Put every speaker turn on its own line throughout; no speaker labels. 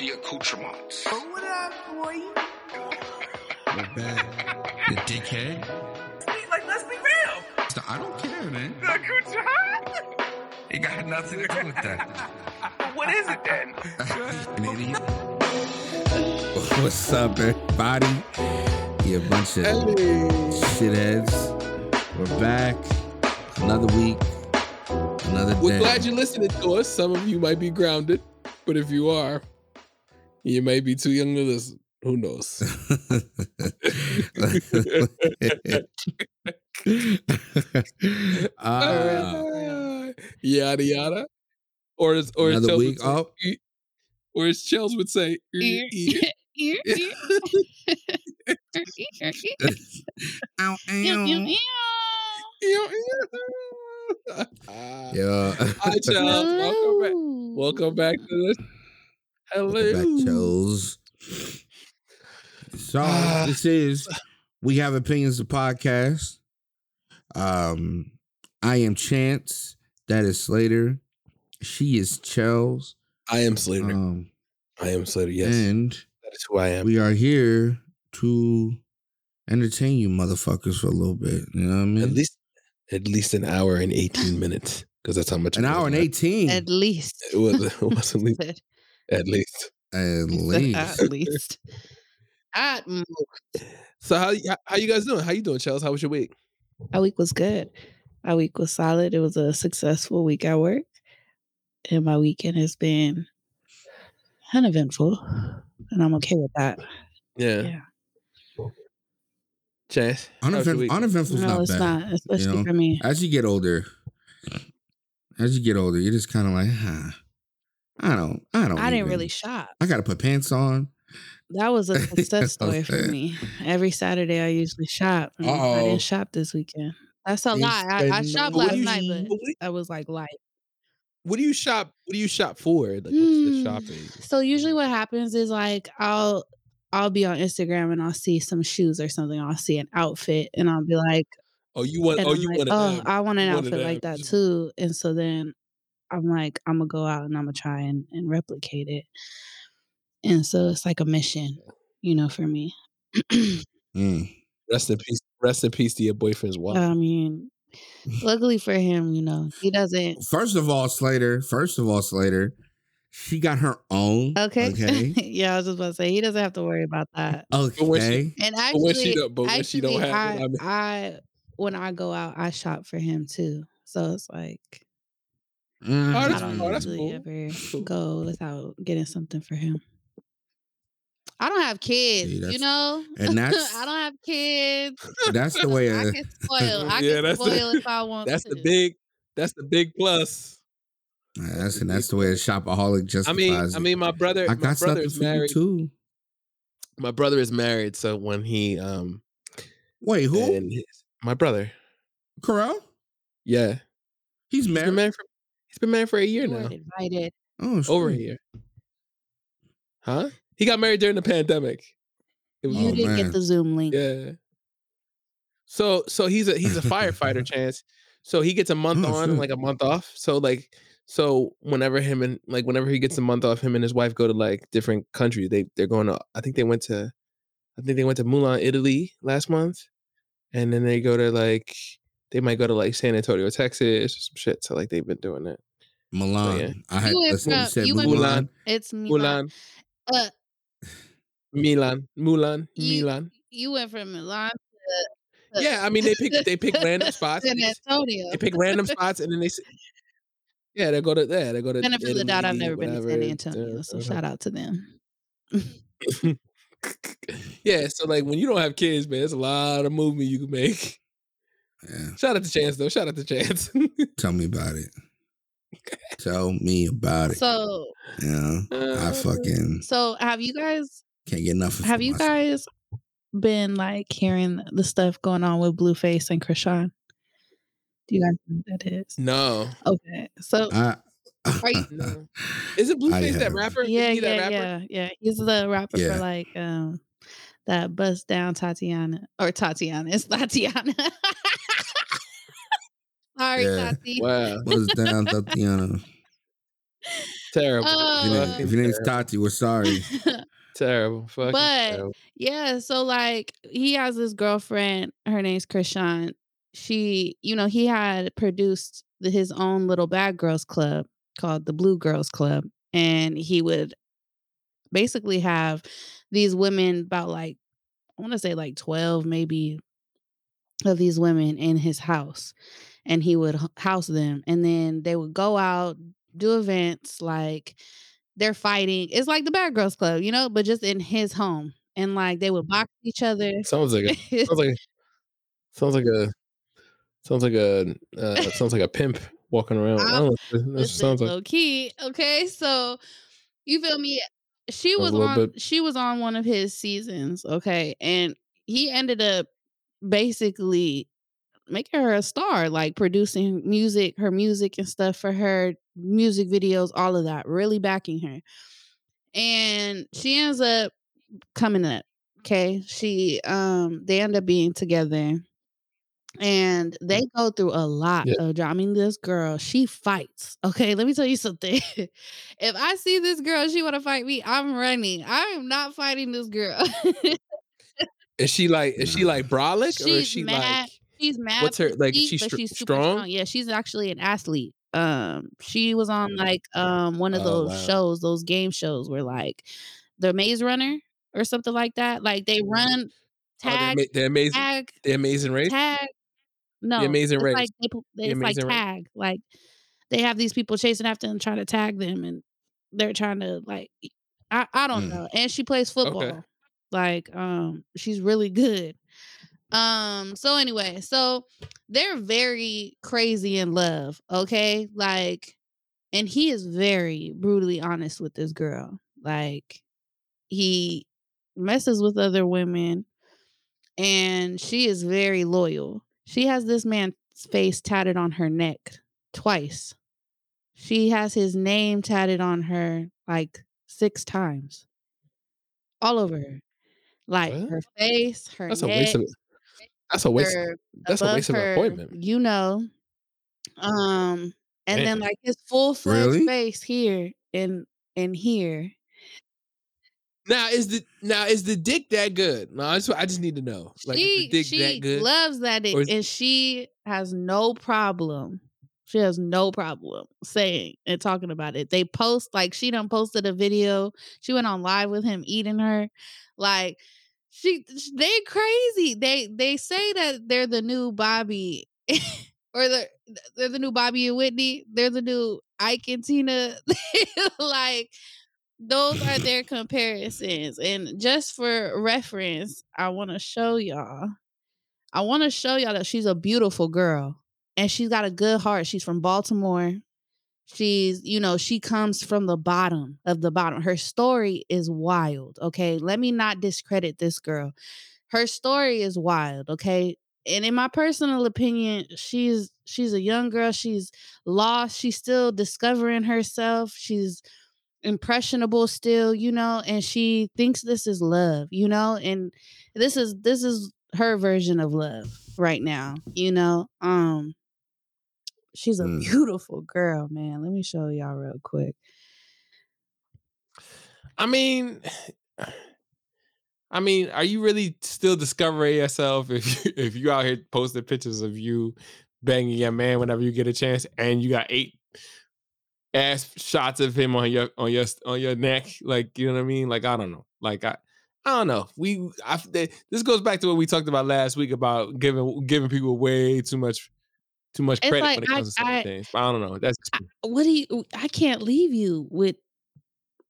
the accoutrements.
What up, boy?
We're back. The dickhead.
Like, let's be real.
So I don't care, man.
The accoutrement?
It got nothing to do with that.
What is it then?
An idiot.
What's up, everybody? You a bunch of shitheads. We're back. Another week. Another
We're
day.
glad you're listening to us. Some of you might be grounded, but if you are, you may be too young to listen. Who knows?
uh,
Ah, yada yada. Or as or as
Another
Chels
week
would say,
up.
"E-" or as Chels would say, "E- e."
ow, ow.
Ah.
Yeah.
Hi, Chels. Welcome back. Welcome back to this. Hello.
Back chose. So
Ah.
this is we have opinions the podcast. Um, I am Chance. That is Slater. She is Chels.
I am Slater.
Um,
I am Slater. Yes,
and
that is who I am.
we are here to entertain you motherfuckers for a little bit. You know what I mean?
At least, at least an hour and eighteen minutes, because that's how much.
an hour and
last-
eighteen.
At least.
It was. It was at least. At least.
At least.
At least. At most.
So how how, how you guys doing? How you doing, Chels? How was your week?
My week was good. My week was solid. It was a successful week at work. And my weekend has been uneventful. And I'm okay with that.
Yeah,
Yeah.
Chance. how was
Unevent- uneventful's
no,
not
it's
bad.
not, especially
know?
for me.
As you get older, as you get older, you're just kind of like, huh. I don't. I don't.
I didn't really shop.
I gotta put pants on.
That was a success story for me. Every Saturday I usually shop. I didn't shop this weekend. That's a
You
lie. I, I shopped last
you-
night, but
what do you-
I was like light.
What do you shop? What do you shop for? Like, what's the
Hmm.
shopping?
So usually what happens is like I'll I'll be on Instagram and I'll see some shoes or something. I'll see an outfit and I'll be like,
Oh, you want? Oh,
I'm
you
like,
want?
oh. I want an outfit like that too. And so then I'm like, I'm gonna go out and I'm gonna try and, and replicate it. And so it's like a mission, you know, for me.
Mm.
Rest in peace. Rest in peace to your boyfriend's wife.
I mean, luckily for him, you know, he doesn't.
First of all, Slater. First of all, Slater. She got her own.
Okay.
Okay.
yeah, I was just about to say he doesn't have to worry about that.
But when
Okay.
And
But when she
actually,
don't- but when she don't
actually,
have it, I
I,
mean-
I when I go out, I shop for him too. So it's like
Mm.
Oh,
I don't
cool. That's
usually
cool.
ever go without getting something for him. I don't have kids,
See,
you know.
and that's-
I don't have kids.
That's the way.
I
Uh,
can spoil. I
Yeah,
can
that's the-
spoil if I want.
That's
to.
the big. That's the big plus.
that's and that's the way a shopaholic
I
justifies.
mean, I mean, my brother.
I
my brother is married.
too.
My brother is married, so when he um,
Wait, who?
his, my brother,
Corral?
yeah,
He's
he's been
married.
married for he's been married for a year now,
invited.
Oh, shit.
over a year. Huh? He got married during the pandemic. It was oh,
You
Oh,
didn't
man.
get the Zoom link.
Yeah. So so he's a he's a firefighter chance. So he gets a month
Oh,
on,
shit.
like a month off. So like so whenever him and like whenever he gets a month off, him and his wife go to like different countries. They they're going to I think they went to I think they went to Mulan, Italy last month. And then they go to like they might go to like San Antonio, Texas or some shit. So like they've been doing it.
Milan.
yeah.
I had
You went
you
from-
said
you went
Mulan.
Mulan.
It's Milan.
Mulan.
Uh,
Milan. Mulan.
You-
Milan.
you went from Milan to, to
Yeah, I mean they pick they pick random spots.
San Antonio.
they pick random spots and then they s- yeah they go to yeah they go to
Benefit of the doubt, I've
Italy,
never been to San Antonio, so
whatever.
shout out to them.
yeah so like when you don't have kids man it's a lot of movement you can make
Yeah,
shout out to chance though shout out to chance
tell me about it. Tell me about it.
So,
you know, I
Uh,
fucking
so have you guys
can't get enough of
have you
myself.
guys been like hearing the stuff going on with Blueface and Chrisean? Do you guys know what that is?
no
Okay, so
I,
Are you-
No. is it Blueface that rapper
yeah,
Is he that
yeah,
rapper
yeah, yeah. He's the rapper
Yeah.
for like um that bust down Tatiana or Tatiana. It's Tatiana. Sorry,
Yeah.
Tati.
wow
Buzz down, Tatiana.
Terrible.
Uh,
If your, name, if your name's
terrible.
Tati, we're sorry.
terrible. Fucking
But-
terrible.
Yeah, so like he has this girlfriend, her name's Chrisean. She, you know, he had produced the, his own little bad girls club called the Blue Girls Club. And he would basically have these women, about like, I want to say like 12, maybe of these women in his house. And he would house them. And then they would go out, do events like they're fighting. It's like the Bad Girls Club, you know, but just in his home. And like they would box each other.
Sounds like a sounds like sounds like a sounds like a uh, sounds like a pimp walking around. I don't know. That sounds like
low key. Okay, so you feel me? She was on.
bit.
She was on one of his seasons. Okay, and he ended up basically making her a star, like producing music, her music and stuff for her music videos, all of that, really backing her. And she ends up coming up. Okay, she um they end up being together and they go through a lot
Yeah.
of drama. I mean, this girl, she fights. Okay, let me tell you something. if I see this girl, she want to fight me, I'm running. I am not fighting this girl.
is she like is she like brolic or is
She's
she
mad.
like
she's mad.
what's her- like, she's str-
she's super
strong?
Yeah, she's actually an athlete. Um, she was on like um one of
Oh,
those
wow.
shows, those game shows where like the Maze Runner or something like that. Like they run
oh,
tag,
ama- the amazing
tag,
the amazing race?
tag. No,
Amazing
it's
Race.
Like they, pu-
The
it's like
Amazing Race.
tag. Like they have these people chasing after them, trying to tag them, and they're trying to like. I I don't
Mm.
know. And she plays football. Like um, she's really good. Um. So anyway, so they're very crazy in love. Okay, like, and he is very brutally honest with this girl. Like, he messes with other women and she is very loyal. She has this man's face tatted on her neck twice. She has his name tatted on her like six times. All over her. Like
What?
her face, her
That's a
neck,
that's a waste
her
that's a waste of an appointment.
You know. Um and then like his full fledged
Really?
face here and and here.
Now is the now is the dick that good? No, I just I just need to know. Like
she
the dick
she
that good?
loves that dick
is-
and she has no problem. She has no problem saying and talking about it. They post like she done posted a video. She went on live with him eating her. Like she they crazy. They they say that they're the new Bobby or the they're the new Bobby and Whitney. They're the new Ike and Tina. like those are their comparisons. And just for reference, I want to show y'all. I want to show y'all that she's a beautiful girl and she's got a good heart. She's from Baltimore. She's, you know, she comes from the bottom of the bottom. Her story is wild. Okay. Let me not discredit this girl. Her story is wild. Okay. And in my personal opinion, she's she's a young girl. She's lost. She's still discovering herself. She's impressionable still, you know, and she thinks this is love, you know, and this is this is her version of love right now, you know. Um she's a
Mm.
beautiful girl, man. Let me show y'all real quick.
I mean, I mean, are you really still discovering yourself if you, if you out here posting pictures of you banging your man whenever you get a chance, and you got eight ass shots of him on your on your on your neck? Like, you know what I mean? Like, I don't know. Like, I. I don't know. We I, th- this goes back to what we talked about last week about giving giving people way too much too much credit
like,
when it
I-
comes to certain
I-
things. But I don't know. That's just me.
What do you I can't leave you with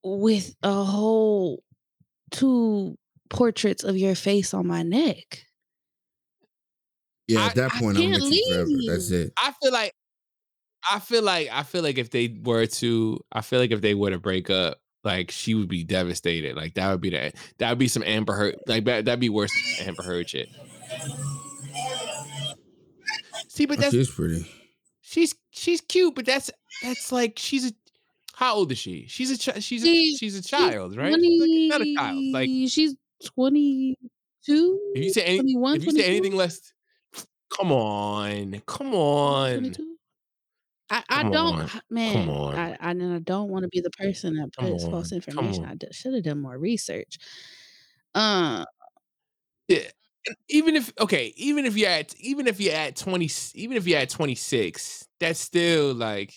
with a whole two portraits of your face on my neck.
Yeah, at that
I
point, I'm
can't
with you forever.
leave.
That's it.
I feel like I feel like I feel like if they were to I feel like if they were to break up, like she would be devastated. Like that would be that that would be some Amber Heard like that that'd be worse than Amber Heard shit. See, but
Oh,
that's
she's pretty.
she's she's cute, but that's that's like she's a how old is she? She's a chi- she's a, she's a child, right? She's like, not a child. Like
she's 22.
if you say any, if you say anything less, come on, come on.
22? I, I
Come
don't,
on.
man.
on.
I, I, I don't want to be the person that puts false information.
on.
I should have done more research. Uh,
Yeah. And Even if okay, even if you're at even if you're at 20 even if you're at 26, that's still like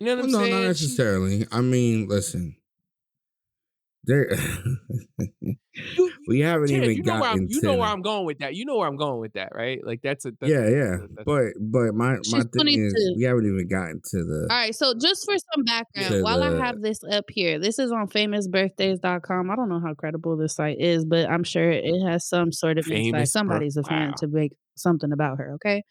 you know what
Well,
I'm
no,
saying?
not necessarily. I mean, listen. There, we haven't
Chance,
even
you know
gotten
you
to
know
the-
where I'm going with that. You know where I'm going with that, right? Like that's a that's
yeah, yeah.
a- that's a-
But but my my thing is we haven't even gotten to the
all right. So just for some background, while
the-
I have this up here, this is on famousbirthdays.com. I don't know how credible this site is, but I'm sure it has some sort of insight. Somebody's a fan
wow.
to make something about her. Okay.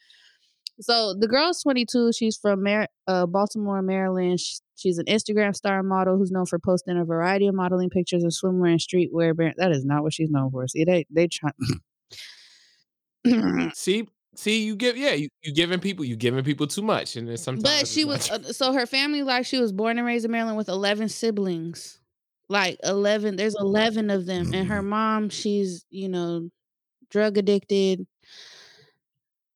So the girl's 22. She's from Mar- uh, Baltimore, Maryland. Sh- She's an Instagram star model who's known for posting a variety of modeling pictures of swimwear and streetwear. brand- That is not what she's known for. See, they they try.
See, see, you give yeah, you, you giving people you giving people too much, and then sometimes
but she was uh, so her family like she was born and raised in Maryland with 11 siblings. Like 11, there's 11 of them, and her
Mm-hmm.
mom, she's you know drug addicted,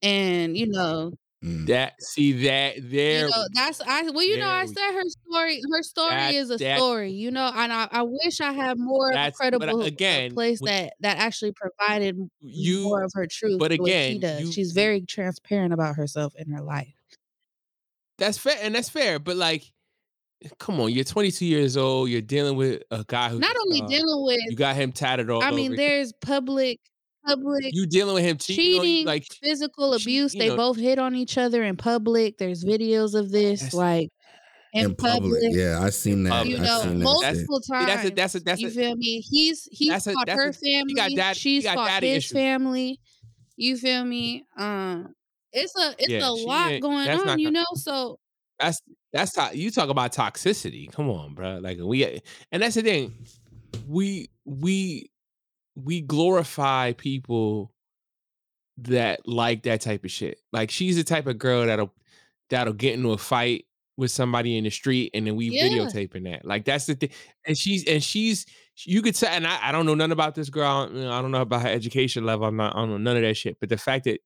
and you know
Mm.
that see that there
you know that's I well you know I said her story her story
That-
is a
that-
story you know and I, I wish I had more of a
That's- but, uh,
credible uh,
again,
place
when-
that that actually provided
you
more of her truth
but
to what she does
you-
she's very transparent about herself in her life
that's fair and that's fair, but like come on, you're 22 years old, you're dealing with a guy who's
not only
star.
dealing with
you got him tatted all
I mean
over.
there's public public
you dealing with him cheating, on
cheating
like
physical abuse
you
they
know-
both hit on each other in public there's videos of this
That's-
like in,
in public. Yeah, I seen that.
you know,
seen that. shit.
multiple
See,
times.
that's a- that's a- that's
you
a-
feel me? He's he's
that's a-
fought
that's
her
a- she got
family.
dad- she
she's
got
fought
daddy
his
issues.
family. You feel me? Um, it's a it's
Yeah,
a lot going on.
not
You
gonna-
know, so
That's that's how you talk about toxicity. Come on, bro. Like we and that's the thing. We we we glorify people that like that type of shit. Like she's the type of girl that'll that'll get into a fight with somebody in the street and then we
Yeah.
videotaping that. Like that's the thing. And she's and she's you could say, and I, I don't know nothing about this girl. I don't, I don't know about her education level. I'm not I don't know none of that shit. But the fact that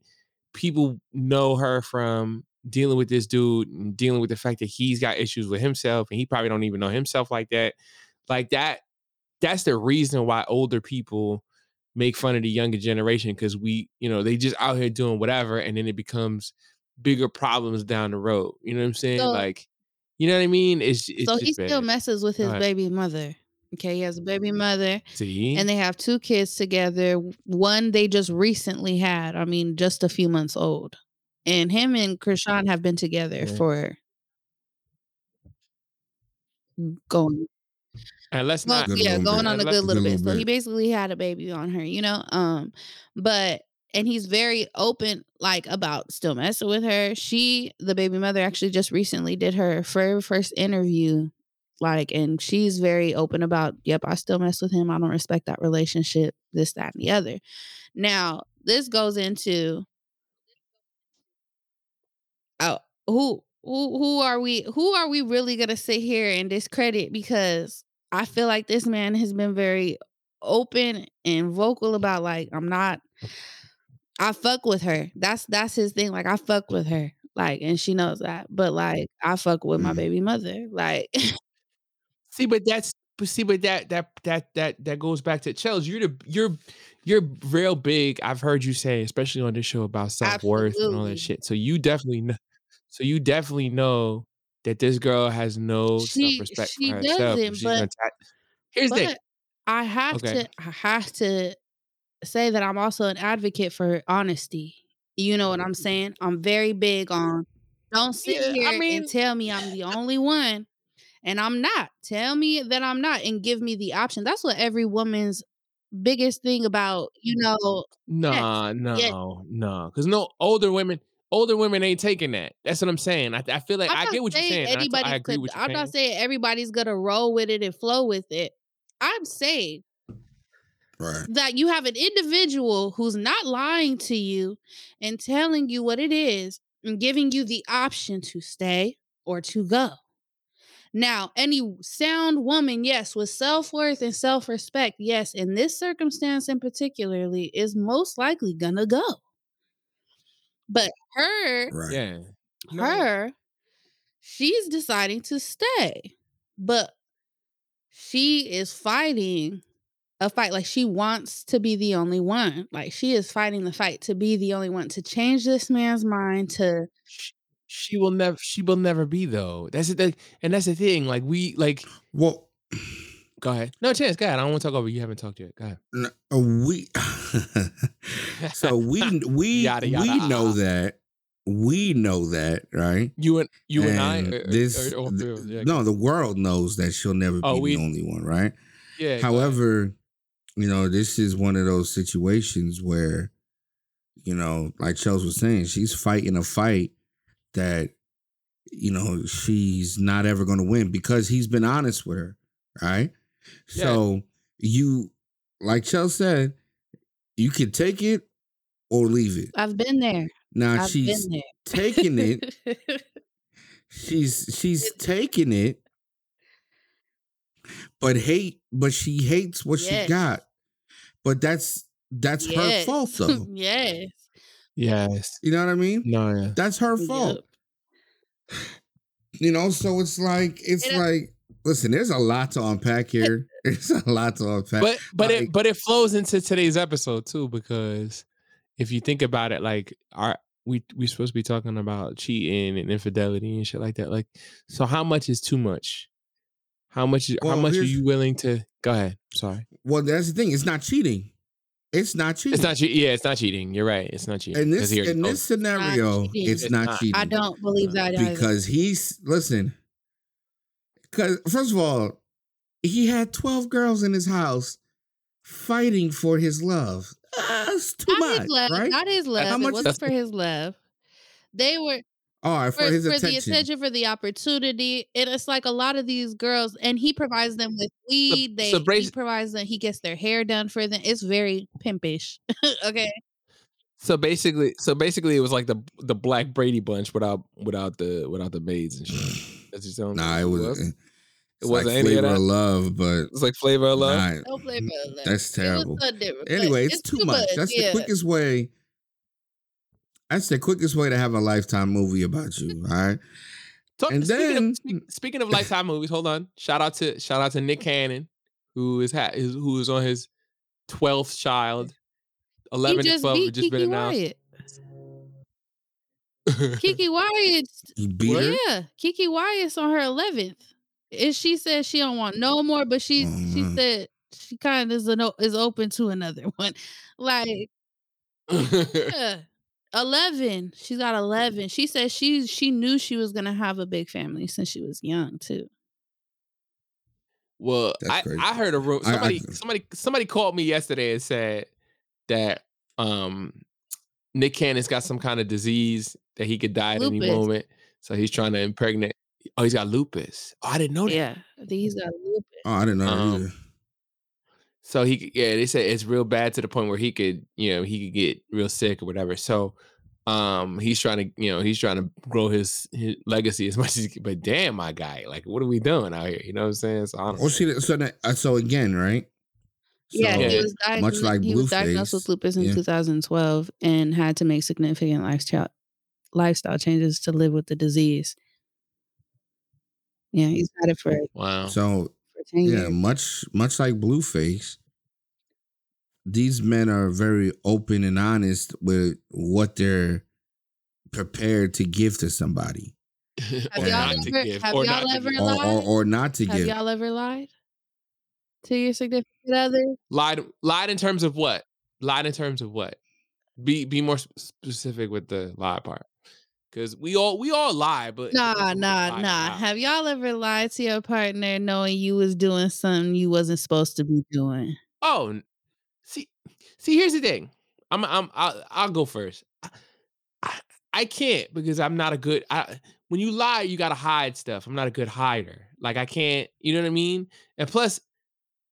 people know her from dealing with this dude and dealing with the fact that he's got issues with himself and he probably don't even know himself like that. Like that, that's the reason why older people make fun of the younger generation because we, you know, they just out here doing whatever and then it becomes bigger problems down the road. You know what I'm saying?
So-
like, you know what I mean? It's, it's
so he still messes with his baby mother. Okay, he has a baby mm-hmm. mother,
See?
and they have two kids together. One they just recently had. I mean, just a few months old. And him and mm-hmm. Chrisean have been together
Yeah.
for mm, going
and let's
Well,
not.
Good
yeah, going
bit.
on a good little
good
bit.
little
So he basically had a baby on her, you know. Um, but and he's very open, like about still messing with her. She, the baby mother, actually just recently did her very first interview, like, and she's very open about, yep, I still mess with him. I don't respect that relationship, this, that, and the other. Now, this goes into oh, who who who are we who are we really gonna sit here and discredit because I feel like this man has been very open and vocal about like I'm not I fuck with her. That's that's his thing. Like I fuck with her. Like and she knows that. But like I fuck with my
Mm.
baby mother. Like
See, but that's but see, but that that that that that goes back to Chels. You're the you're you're real big. I've heard you say, especially on this show about self worth and all that shit. So you definitely know. So you definitely know that this girl has no
She-
respect
she
for herself.
doesn't, but-
ta- Here's the
I have
Okay.
to I have to say that I'm also an advocate for honesty. You know what I'm mm. saying? I'm very big on don't sit
Yeah, I
here
mean-
and tell me I'm the only one and I'm not. Tell me that I'm not and give me the option. That's what every woman's biggest thing about, you know,
Nah, no, no, because no older women. Older women ain't taking that. That's what I'm saying. I, I feel like
I'm
I
not
get what you're saying. and I t-
Anybody
I, agree
could,
with you.
I'm not saying everybody's gonna roll with it and flow with it. I'm saying
Right.
that you have an individual who's not lying to you and telling you what it is and giving you the option to stay or to go. Now, any sound woman, yes, with self worth and self respect, yes, in this circumstance in particularly, is most likely gonna go. But her
Right.
Yeah. No.
her, she's deciding to stay, but she is fighting a fight like she wants to be the only one. Like she is fighting the fight to be the only one to change this man's mind to
She, she will never. She will never be though. That's it thing, and that's the thing. Like we like.
Well,
Go ahead. No chance. Go ahead. I don't want to talk over. You You haven't talked yet. Go ahead.
n- uh, we so we we
Yada, yada,
we know
ah.
that we know that right.
you and you and, I.
And
or- or-
this uh,
or all three of oh, yeah.
no, the world knows that she'll never
Oh,
be
we-
the only one, right?
Yeah.
However, you know, this is one of those situations where, you know, like Chels was saying, she's fighting a fight that, you know, she's not ever going to win because he's been honest with her, right?
Yeah.
So you, like Chels said, you can take it or leave it.
I've been there.
Now
I've
she's
been
taking it. She's she's taking it, but hate, but she hates what
Yes.
she got. But that's that's her fault, though.
yes.
Yes.
You know what I mean?
No. Yeah.
That's her fault.
Yup.
You know, so it's like it's
It-
like listen, there's a lot to unpack here. There's a lot to unpack.
But but
like-
it but it flows into today's episode too because if you think about it, like our we we supposed to be talking about cheating and infidelity and shit like that. Like, so how much is too much? How much? how
Well,
much are you willing to? Go ahead. Sorry.
well, that's the thing. It's not cheating. It's not cheating.
It's not cheating. Yeah, it's not cheating. You're right. It's not cheating.
in
'Cause
this in
told
this scenario,
cheating.
it's,
It's
not,
not.
cheating.
I don't believe that either.
because he's listen. Because first of all, he had twelve girls in his house fighting for his love. That's too
not
much,
his love,
right?
not his love.
How
it
much-
wasn't for his love. They were
All right, for,
for,
his
for
attention.
the attention, for the opportunity. And it's like a lot of these girls, and he provides them with weed. They
so
he provides them. He gets their hair done for them. It's very pimpish. okay,
So basically, so basically, it was like the the Black Brady bunch without without the without the maids and shit. That's just telling me
Nah, it was. Eh, It,
It
was
wasn't
like
any of
flavor
that?
of love, but
It's like flavor of love.
nah,
don't play for love.
that's terrible.
It was so
Anyway, it's, too, much. That's
yeah.
the quickest way. That's the quickest way to have a lifetime movie about you. All right.
Talk,
And
speaking,
then-
of, speak- speaking of lifetime movies, hold on. Shout out to shout out to Nick Cannon, who is ha- is who is on his twelfth child. Eleven
he
and
just
twelve have just
Kiki
been announced.
Wyatt. Kiki Wyatt,
He beat her.
yeah, Kiki Wyatt's on her eleventh. And she said she don't want no more, but she
Oh,
she said she kind of is an, is open to another one. Like yeah, eleven. She's got eleven. She said she she knew she was gonna have a big family since she was young too.
well, I. I heard a rumor.
I- I-
Somebody somebody somebody called me yesterday and said that um Nick Cannon's got some kind of disease that he could die at any moment. So he's trying to impregnate. Oh, he's got lupus. Oh, I didn't know that.
Yeah, I think he's got lupus.
Oh, I didn't know that
Um,
either.
So he, yeah, they said it's real bad to the point where he could, you know, he could get real sick or whatever. So, um, he's trying to, you know, he's trying to grow his, his legacy as much as he can. But damn, my guy, like, what are we doing out here? You know what I'm saying? So, I don't
Well, see, so that, uh, so again, right?
yeah, he
Yeah.
was
much
diagnosed.
like
he was diagnosed with lupus in
yeah.
2012 and had to make significant lifestyle lifestyle changes to live with the disease. Yeah, he's had it for,
wow.
So
for ten
yeah,
years.
much much like Blueface, these men are very open and honest with what they're prepared to give to somebody,
Have
or
y'all
not to
ever-
give,
have
or
y'all
not to
ever
give.
or or,
lied?
or not to
Have
give.
y'all ever lied to your significant other?
lied, lied in terms of what? Lied in terms of what? Be be more sp- specific with the lie part, because we all we all lie, but
Nah, nah,
lie-
nah.
lie.
Have y'all ever lied to your partner knowing you was doing something you wasn't supposed to be doing?
Oh, see, see. Here's the thing. I'm, I'm, I'll, I'll go first. I, I, I can't because I'm not a good. I when you lie, you gotta hide stuff. I'm not a good hider. Like I can't. You know what I mean? And plus,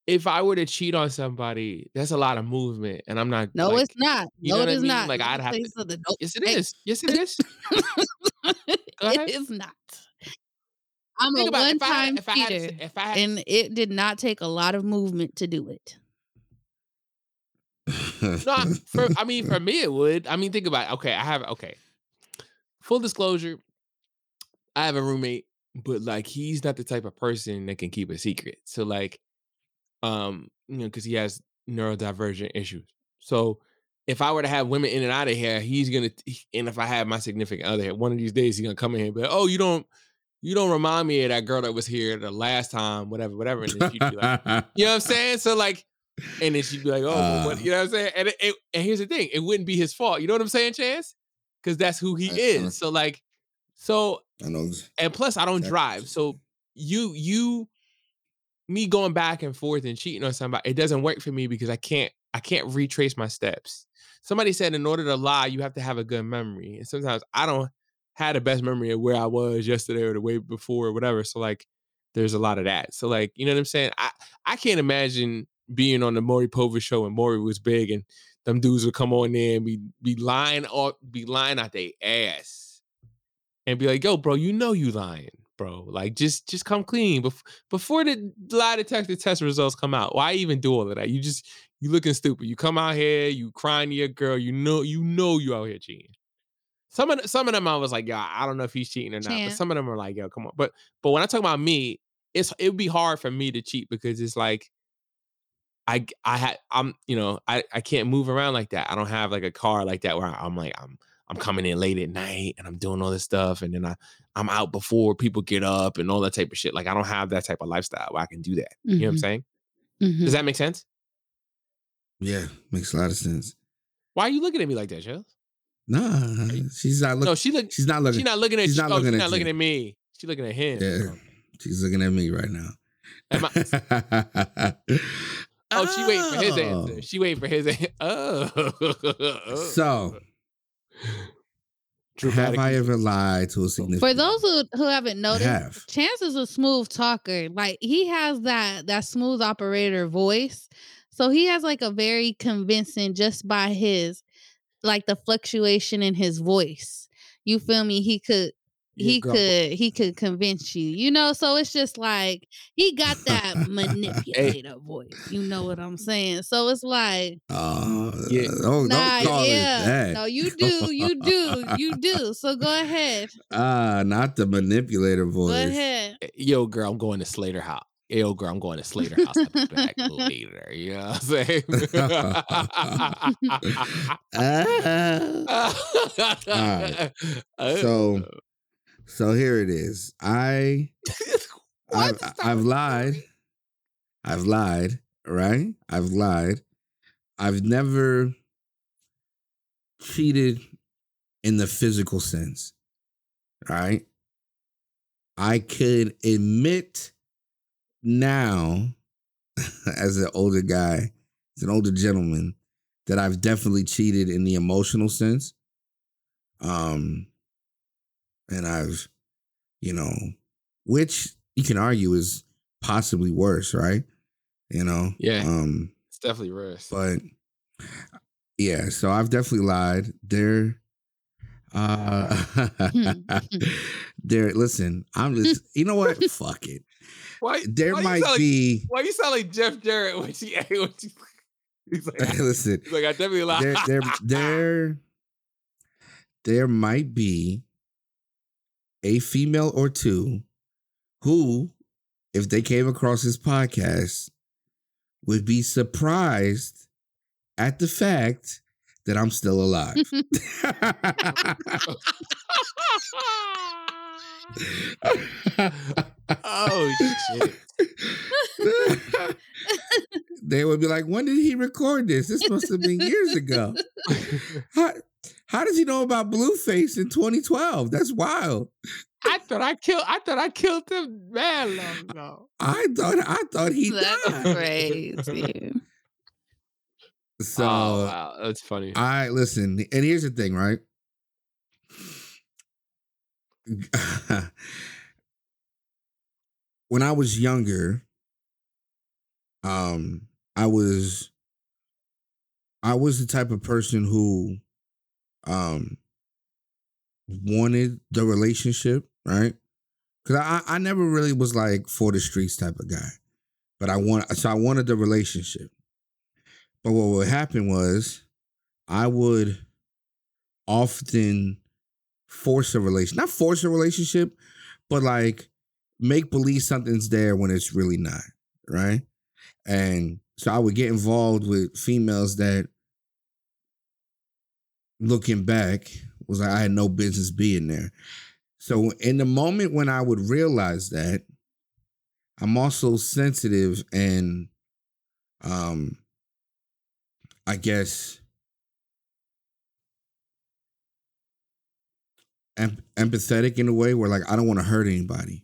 if I were to cheat on somebody, that's a lot of movement, and I'm not.
No,
like,
it's not. no, it
is I mean?
not.
Like, I'd have to-
you something. Nope.
Yes, it is. Yes, it is.
it is not. I'm
Think
a
about it. If I had-
one-time
if I had to
cheater,
if I had-
and it did not take a lot of movement to do it.
No, for I mean, for me, it would. I mean, think about it. Okay, I have okay. Full disclosure, I have a roommate, but like he's not the type of person that can keep a secret. So like, um, you know, because he has neurodivergent issues. So if I were to have women in and out of here, he's gonna. And if I have my significant other here, one of these days he's gonna come in here and be like, "Oh, you don't, you don't remind me of that girl that was here the last time, whatever, whatever." And then she'd be like, "You know what I'm saying?" So like, and then she'd be like, "Oh, well, what?"
Uh.
You know what I'm saying? And it, it- and here's the thing: it wouldn't be his fault. You know what I'm saying, Chance? Because that's who he
Uh, uh.
is. So like, so
I know.
and plus I don't drive. So you you me going back and forth and cheating on somebody, it doesn't work for me because I can't I can't retrace my steps. Somebody said in order to lie, you have to have a good memory. And sometimes I don't have the best memory of where I was yesterday or the way before or whatever. So like there's a lot of that. So like, you know what I'm saying? I I can't imagine being on the Maury Povich show when Maury was big and them dudes would come on there and be be lying or be lying out their ass and be like, "Yo, bro, you know you lying, bro. Like, just just come clean bef- before the lie detector test results come out. Why even do all of that? You just you looking stupid. You come out here, you crying to your girl. You know you know you out here cheating. Some of some of them I was like, yeah, I don't know if he's cheating or not. But some of them are like, yo, come on. But but when I talk about me, it's it would be hard for me to cheat because it's like. I I had I'm you know I I can't move around like that. I don't have like a car like that where I'm like I'm I'm coming in late at night and I'm doing all this stuff and then I I'm out before people get up and all that type of shit. Like I don't have that type of lifestyle where I can do that. You know what I'm
Mhm.
saying?
Mhm.
Does that make sense?
Yeah, makes a lot of sense.
Why are you looking at me like that, Chels?
Nah, she's not looking.
No,
looking.
she look
she's not looking.
she's not looking at
she's
you.
not
oh,
looking
she's
at
not looking
you.
at me. She's looking at him.
Yeah, she's looking at me right now.
Am Oh, she waiting for his
Oh.
answer. She waiting for his answer. Oh.
So, have I ever lied to a significant?
For those who, who haven't noticed,
have.
Chance is a smooth talker. Like he has that that smooth operator voice. So he has like a very convincing just by his like the fluctuation in his voice. You feel me? He could
Yeah,
he
girl,
could he could convince you. You know, so it's just like he got that manipulator voice. You know what I'm saying? So it's like
Oh,
Yeah.
oh,
nah,
don't call
yeah.
it that.
No, you do, you do, you do. So go ahead.
Ah, not the manipulator voice.
Go ahead.
Yo, girl, I'm going to Slater House. Yo, girl, I'm going to Slater House. I'll be back later. You know what I'm saying?
Ah. So- So here it is. I I've? I've lied. I've lied, right? I've lied. I've never cheated in the physical sense, right? I could admit now, as an older guy, as an older gentleman, that I've definitely cheated in the emotional sense. Um, and I've, you know, which you can argue is possibly worse, right? You know,
Yeah.
Um,
It's definitely worse.
but yeah, so I've definitely lied. There, uh, there. Listen, I'm just. You know what? Fuck it.
why,
There
why
might
sound like-
be.
Why you sound like Jeff Jarrett when she, when she he's like,
listen,
he's like, I definitely lied.
there, there, there, there might be a female or two who, if they came across this podcast, would be surprised at the fact that I'm still alive.
oh shit.
they would be like, when did he record this? This must have been years ago. How, how does he know about Blueface in 2012? That's wild.
I thought I killed I thought I killed him man long ago.
I thought I thought he
That's
died.
crazy.
Oh, so
oh wow, that's funny.
I listen, and here's the thing, right? When I was younger, um, I was I was the type of person who um wanted the relationship, right? Cause I I never really was like for the streets type of guy. But I want so I wanted the relationship. But what would happen was I would often force a relation, not force a relationship, but like make believe something's there when it's really not, right? And so I would get involved with females that looking back was like I had no business being there. So in the moment when I would realize that, I'm also sensitive and um I guess em- empathetic in a way where like I don't want to hurt anybody.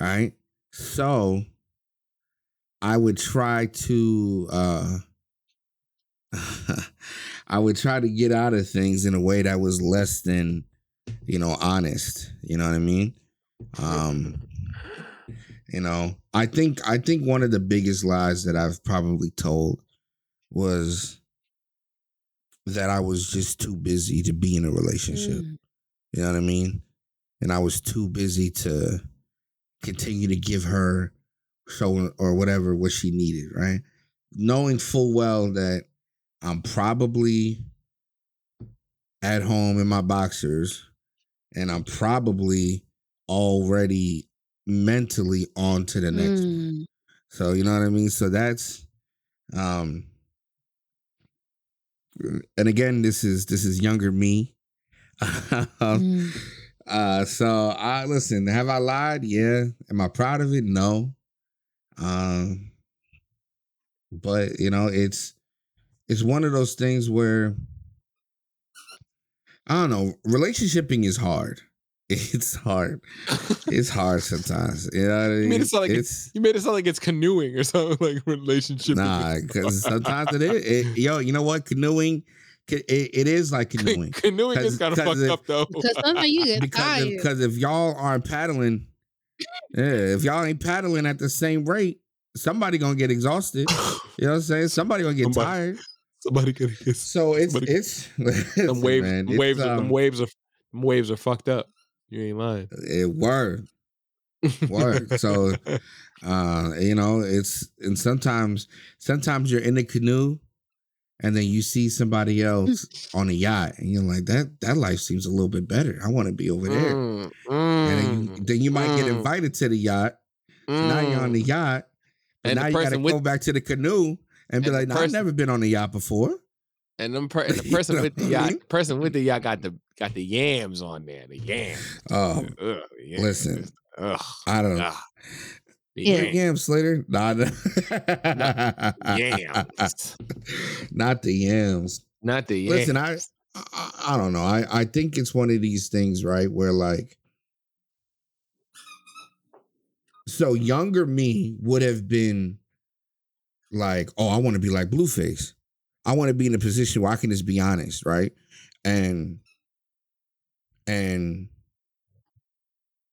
All right? So I would try to uh I would try to get out of things in a way that was less than, you know, honest. You know what I mean? Um, you know, I think I think one of the biggest lies that I've probably told was that I was just too busy to be in a relationship.
Mm.
You know what I mean? And I was too busy to continue to give her so or whatever what she needed, right? Knowing full well that I'm probably at home in my boxers and I'm probably already mentally on to the next one.
Mm.
So you know what I mean? So that's um and again this is this is younger me.
Mm.
Uh so I listen, have I lied? Yeah. Am I proud of it? No. Um but you know, it's it's one of those things where I don't know, relationshiping is hard. It's hard. It's hard sometimes. You know what I mean?
You made it sound like
it's
You made it sound like it's canoeing or something like relationship.
Nah, because sometimes it is. It, yo, you know what? Canoeing, ca- it, it is like canoeing.
canoeing is
'Cause-
kind of
'cause
fucked
it-
up though.
Because sometimes you get
Because
tired.
if, because if y'all aren't paddling, yeah, if y'all ain't paddling at the same rate, somebody gonna get exhausted. You know what I'm saying? Somebody gonna get
Somebody-
tired.
Somebody could get
So it's
somebody-
it's
them waves.
man,
them waves. are, them
um,
waves are. Them waves are fucked up. You ain't lying.
it word. Word. So uh, you know, it's and sometimes sometimes you're in the canoe and then you see somebody else on a yacht and you're like, that that life seems a little bit better. I want to be over there.
Mm,
And then you,
mm,
then you might get
mm,
invited to the yacht. So now you're on the
mm.
yacht. But
And
now you gotta
person
go back to the canoe and be
and the
like, no, I've never been on a yacht before.
And them per- and the
You
person
know
with the
I
yacht,
mean?
person with the yacht got the got the yams on there. The yams.
Oh,
Ugh,
listen.
Ugh.
I don't know.
the
Yeah.
yams.
Yam Slater? Nah, no.
Yams.
Not the yams.
Not the yams.
Listen, I, I I don't know. I I think it's one of these things, right, where like so younger me would have been like, oh, I want to be like Blueface. I want to be in a position where I can just be honest, right? And and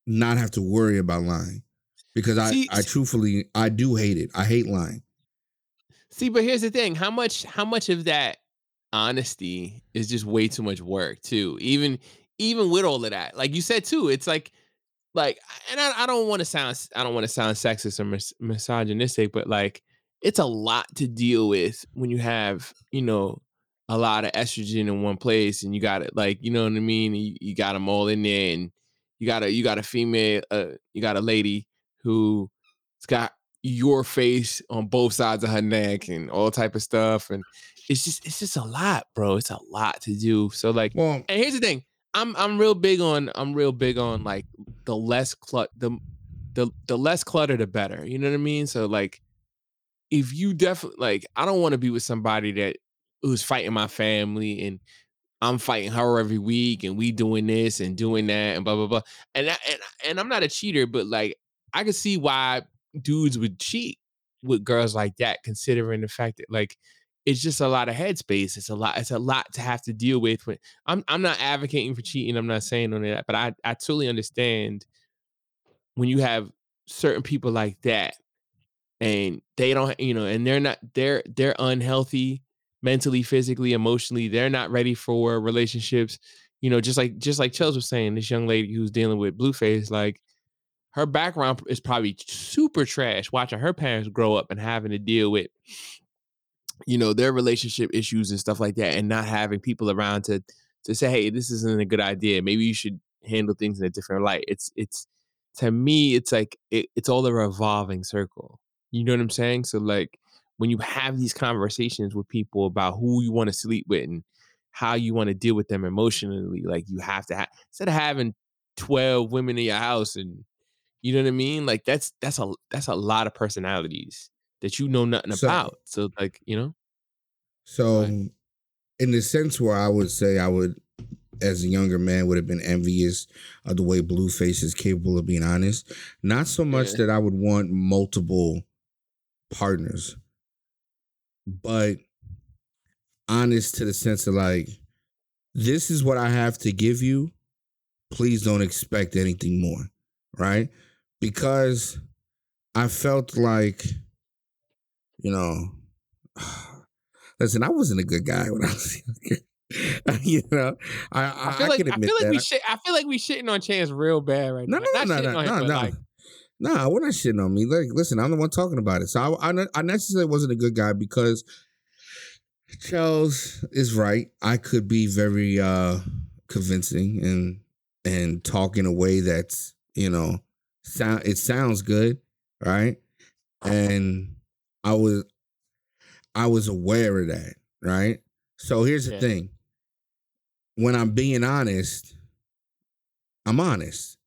not have to worry about lying. Because I,
See-
I truthfully I do hate it. I hate lying.
See, but here's the thing: how much how much of that honesty is just way too much work, too. Even even with all of that, like you said too, it's like like, and I, I don't want to sound I don't want to sound sexist or mis- misogynistic, but like it's a lot to deal with when you have you know a lot of estrogen in one place, and you got it like you know what I mean. You, you got them all in there, and you got a you got a female, uh, you got a lady who's got your face on both sides of her neck and all type of stuff and it's just it's just a lot bro it's a lot to do so like
Well,
and here's the thing i'm i'm real big on i'm real big on like the less clut the the the less clutter the better you know what i mean? So like if you definitely like i don't want to be with somebody that who's fighting my family and i'm fighting her every week and we doing this and doing that and blah blah blah and I, and, and i'm not a cheater but like i could see why dudes would cheat with girls like that considering the fact that like it's just a lot of headspace. It's a lot it's a lot to have to deal with when i'm i'm not advocating for cheating i'm not saying on that but i i totally understand when you have certain people like that and they don't you know and they're not they're they're unhealthy mentally physically emotionally they're not ready for relationships you know just like just like Chels was saying this young lady who's dealing with blueface like her background is probably super trash watching her parents grow up and having to deal with you know their relationship issues and stuff like that and not having people around to to say hey this isn't a good idea maybe you should handle things in a different light it's it's to me, it's like it, it's all a revolving circle. You know what I'm saying? So like when you have these conversations with people about who you want to sleep with and how you want to deal with them emotionally, like you have to have instead of having 12 women in your house and you know what I mean? Like that's that's a that's a lot of personalities that you know nothing
So-
about. So like, you know?
So,
Right.
Um, in the sense where I would say I would, as a younger man, would have been envious of the way Blueface is capable of being honest. Not so much
Yeah.
that I would want multiple partners, but honest to the sense of like, this is what I have to give you. Please don't expect anything more, right? Because I felt like, you know, listen, I wasn't a good guy when I was younger. you know, I I,
I feel like
can
I feel like
that.
we shit I feel like we shitting on Chance real bad right
No,
now.
no, no, no, no,
him,
no, no.
like
Nah, we're not shitting on me. Like, listen, I'm the one talking about it. So I, I, I necessarily wasn't a good guy because Charles is right. I could be very uh convincing and and talk in a way that's you know sound it sounds good, right? And I was I was aware of that, right? So here's the
Yeah.
thing. When I'm being honest, I'm honest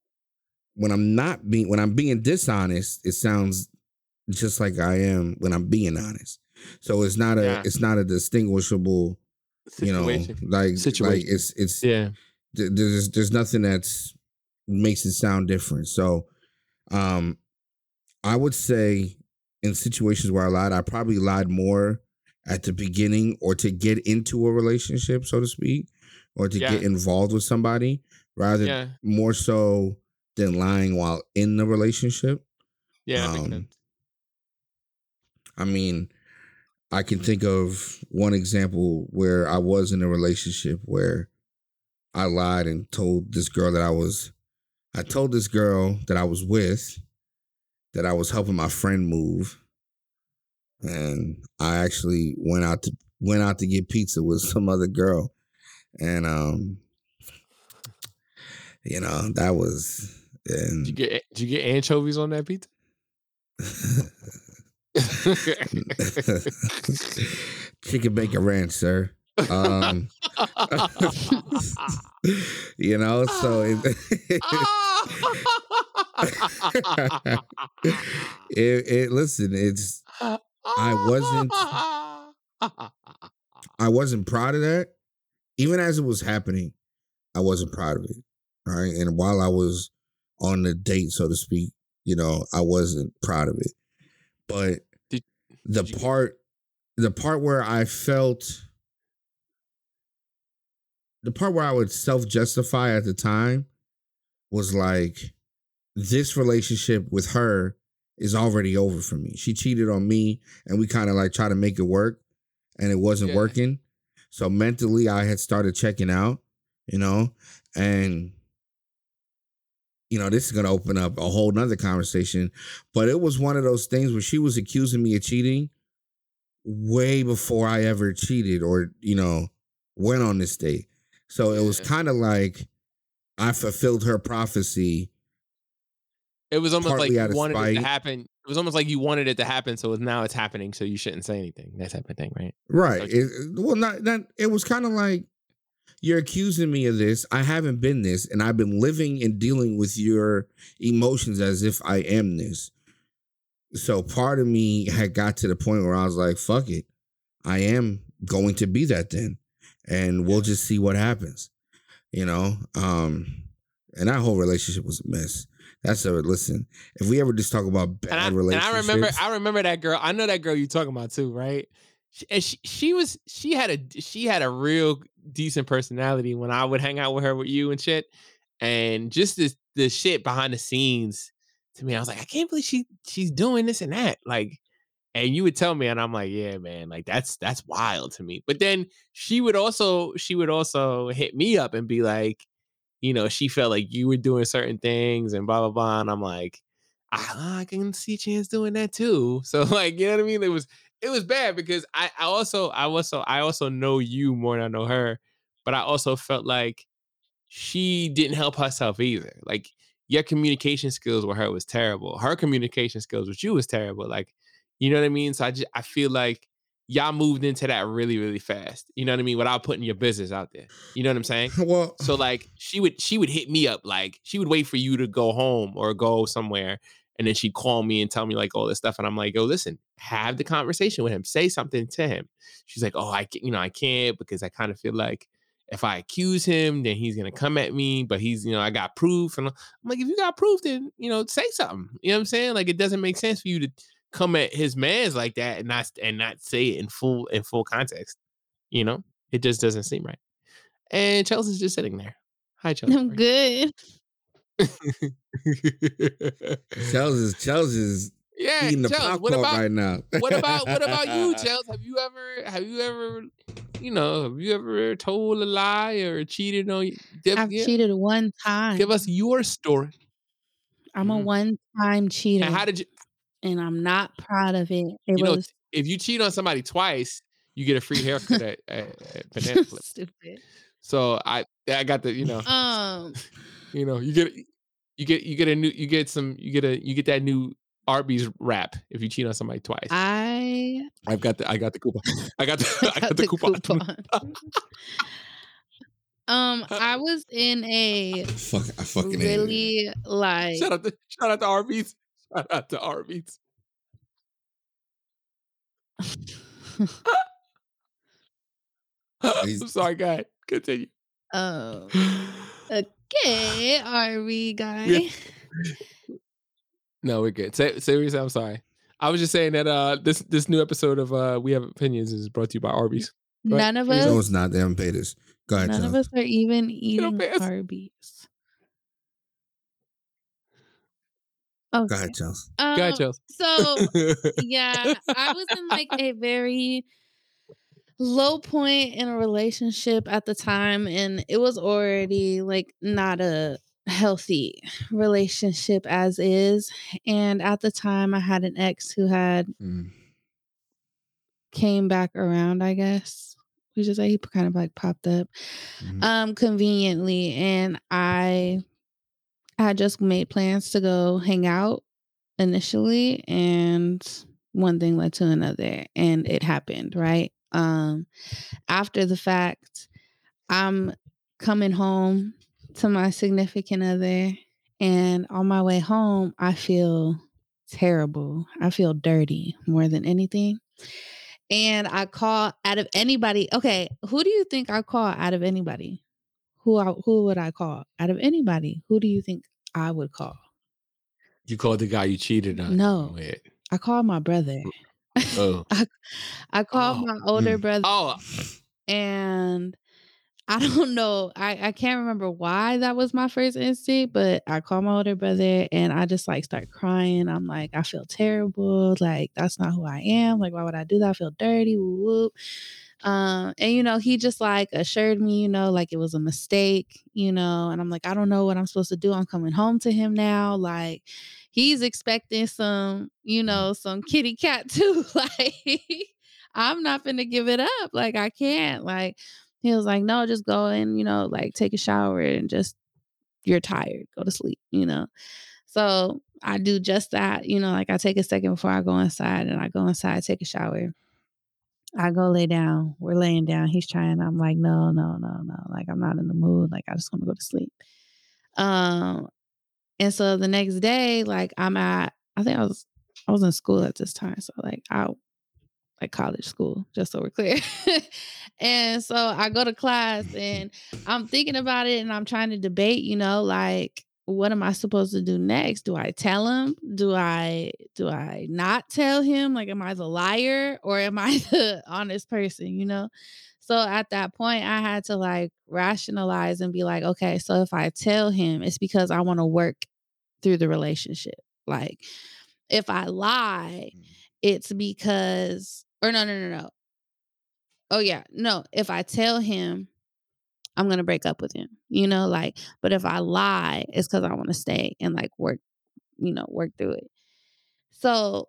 when I'm not being when I'm being dishonest, it sounds just like I am when I'm being honest. So it's not a
Yeah.
it's not a distinguishable, you know, like
situation.
like
Situation.
it's it's
yeah.
th- there's there's nothing that's makes it sound different. So um I would say in situations where I lied, I probably lied more at the beginning or to get into a relationship, so to speak, or to
Yeah.
get involved with somebody rather
Yeah.
more so than lying while in the relationship.
Yeah.
Um. I mean, I can think of one example where I was in a relationship where I lied and told this girl that I was, I told this girl that I was with that I was helping my friend move. And I actually went out to went out to get pizza with some other girl. And um you know, that was and
Did you get did you get anchovies on that pizza?
Chicken bacon ranch, sir. Um, you know, so it, it, it listen, it's I wasn't- I wasn't proud of that. Even as it was happening, I wasn't proud of it. Right. And while I was on the date, so to speak, you know, I wasn't proud of it. But
Did-
the
did you-
part the part where I felt the part where I would self-justify at the time was like this relationship with her is already over for me. She cheated on me and we kind of like try to make it work and it wasn't
Yeah.
working. So mentally I had started checking out, you know, and you know, this is gonna open up a whole nother conversation. But it was one of those things where she was accusing me of cheating way before I ever cheated or, you know, went on this date. So it was kind of like I fulfilled her prophecy.
It was almost like you wanted it to happen. It was almost like you wanted it to happen, so now it's happening, so you shouldn't say anything. That type of thing, right?
Right. It, well, not not. It was kind of like you're accusing me of this. I haven't been this, and I've been living and dealing with your emotions as if I am this. So part of me had got to the point where I was like, "Fuck it, I am going to be that then, and we'll just see what happens." You know. Um, and that whole relationship was a mess. That's a listen. If we ever just talk about bad
And I, and I remember, I remember that girl. I know that girl you talking about too, right? She, and she, she was, she had a, she had a real decent personality when I would hang out with her with you and shit, and just this, the shit behind the scenes. To me, I was like, I can't believe she, she's doing this and that, like. And you would tell me, and I'm like, yeah, man, like that's that's wild to me. But then she would also, she would also hit me up and be like, you know, she felt like you were doing certain things and blah blah blah. And I'm like, I, I can see Chance doing that too. So like, you know what I mean? It was it was bad because I, I also I also I also know you more than I know her, but I also felt like she didn't help herself either. Like your communication skills with her was terrible. Her communication skills with you was terrible. Like, you know what I mean? So I just I feel like y'all moved into that really, really fast. You know what I mean? Without putting your business out there. You know what I'm saying?
Well,
So like she would she would hit me up like she would wait for you to go home or go somewhere and then she'd call me and tell me like all this stuff and I'm like, "Yo, listen, have the conversation with him. Say something to him." She's like, "Oh, I can't, you know, I can't because I kind of feel like if I accuse him, then he's gonna come at me. But he's, you know, I got proof, and I'm like, if you got proof, then you know, say something. You know what I'm saying? Like, it doesn't make sense for you to come at his man's like that and not and not say it in full in full context. You know, it just doesn't seem right. And Chelsea's just sitting there. Hi, Chelsea.
I'm good.
Chelsea's Chelsea's
yeah,
eating the
Chels,
popcorn
what about
right now.
what about what about you, Chels? Have you ever have you ever you know have you ever told a lie or cheated on you? Give,
I've
yeah,
cheated one time.
give us your story.
I'm a
Mhm.
one time cheater,
And how did you
and I'm not proud of it. It
you know if you cheat on somebody twice, you get a free haircut at, at, at Banana Clip.
stupid.
So I I got the you know
Um,
you know you get you get you get a new you get some you get a you get that new Arby's wrap if you cheat on somebody twice.
I
I've got the I got the coupon. I got the I got the coupon.
um, I was in a
Fuck, I fucking
really like
Shout out to shout out to Arby's. Shout out to Arby's. I'm sorry, go ahead. Continue.
um okay, are we guy?
Yeah. No, we're good. Say, seriously, I'm sorry. I was just saying that uh this this new episode of uh We Have Opinions is brought to you by Arby's. Right.
None of us
No, it's not. They haven't paid us. Go ahead,
none of us are even eating
pay
Arby's.
Go ahead, Chelsea.
Go ahead,
Um,
Chelsea.
so yeah, I was in like a very low point in a relationship at the time, and it was already like not a healthy relationship as is. And at the time, I had an ex who had
Mm.
came back around, I guess. We just say he kind of like popped up
Mhm.
um conveniently and I had just made plans to go hang out initially and one thing led to another and it happened, right? Um after the fact, I'm coming home to my significant other and on my way home, I feel terrible. I feel dirty more than anything. And I call out of anybody. Okay, who do you think I call out of anybody? Who I, who would I call out of anybody? Who do you think I would call?
you called the guy you cheated on.
No.
with.
I called my brother.
Oh.
I called
Oh,
my older
mm.
brother,
Oh,
and I don't know. I I can't remember why that was my first instinct, but I called my older brother, and I just like start crying. I'm like, I feel terrible. Like that's not who I am. Like why would I do that? I feel dirty. Whoop whoop. Um, and you know, he just like assured me, you know, like it was a mistake, you know, and I'm like, I don't know what I'm supposed to do. I'm coming home to him now. Like he's expecting some, you know, some kitty cat too. like I'm not gonna give it up. Like I can't. Like he was like, no, just go and, you know, like take a shower and just you're tired, go to sleep, you know. So I do just that, you know, like I take a second before I go inside and I go inside, take a shower. I go lay down. We're laying down. He's trying. I'm like, no, no, no, no. Like I'm not in the mood. Like I just want to go to sleep. Um, and so the next day, like I'm at, I think I was, I was in school at this time. So like I, like college school, just so we're clear. and so I go to class and I'm thinking about it and I'm trying to debate, you know, like what am I supposed to do next? Do I tell him? Do I do I not tell him? Like am I the liar or am I the honest person, you know? So at that point I had to like rationalize and be like, okay, so if I tell him, it's because I want to work through the relationship. Like if I lie, mm. it's because or no, no, no, no. Oh yeah, no. If I tell him, I'm gonna break up with him. You know, like. But if I lie, it's because I want to stay and like work, you know, work through it. So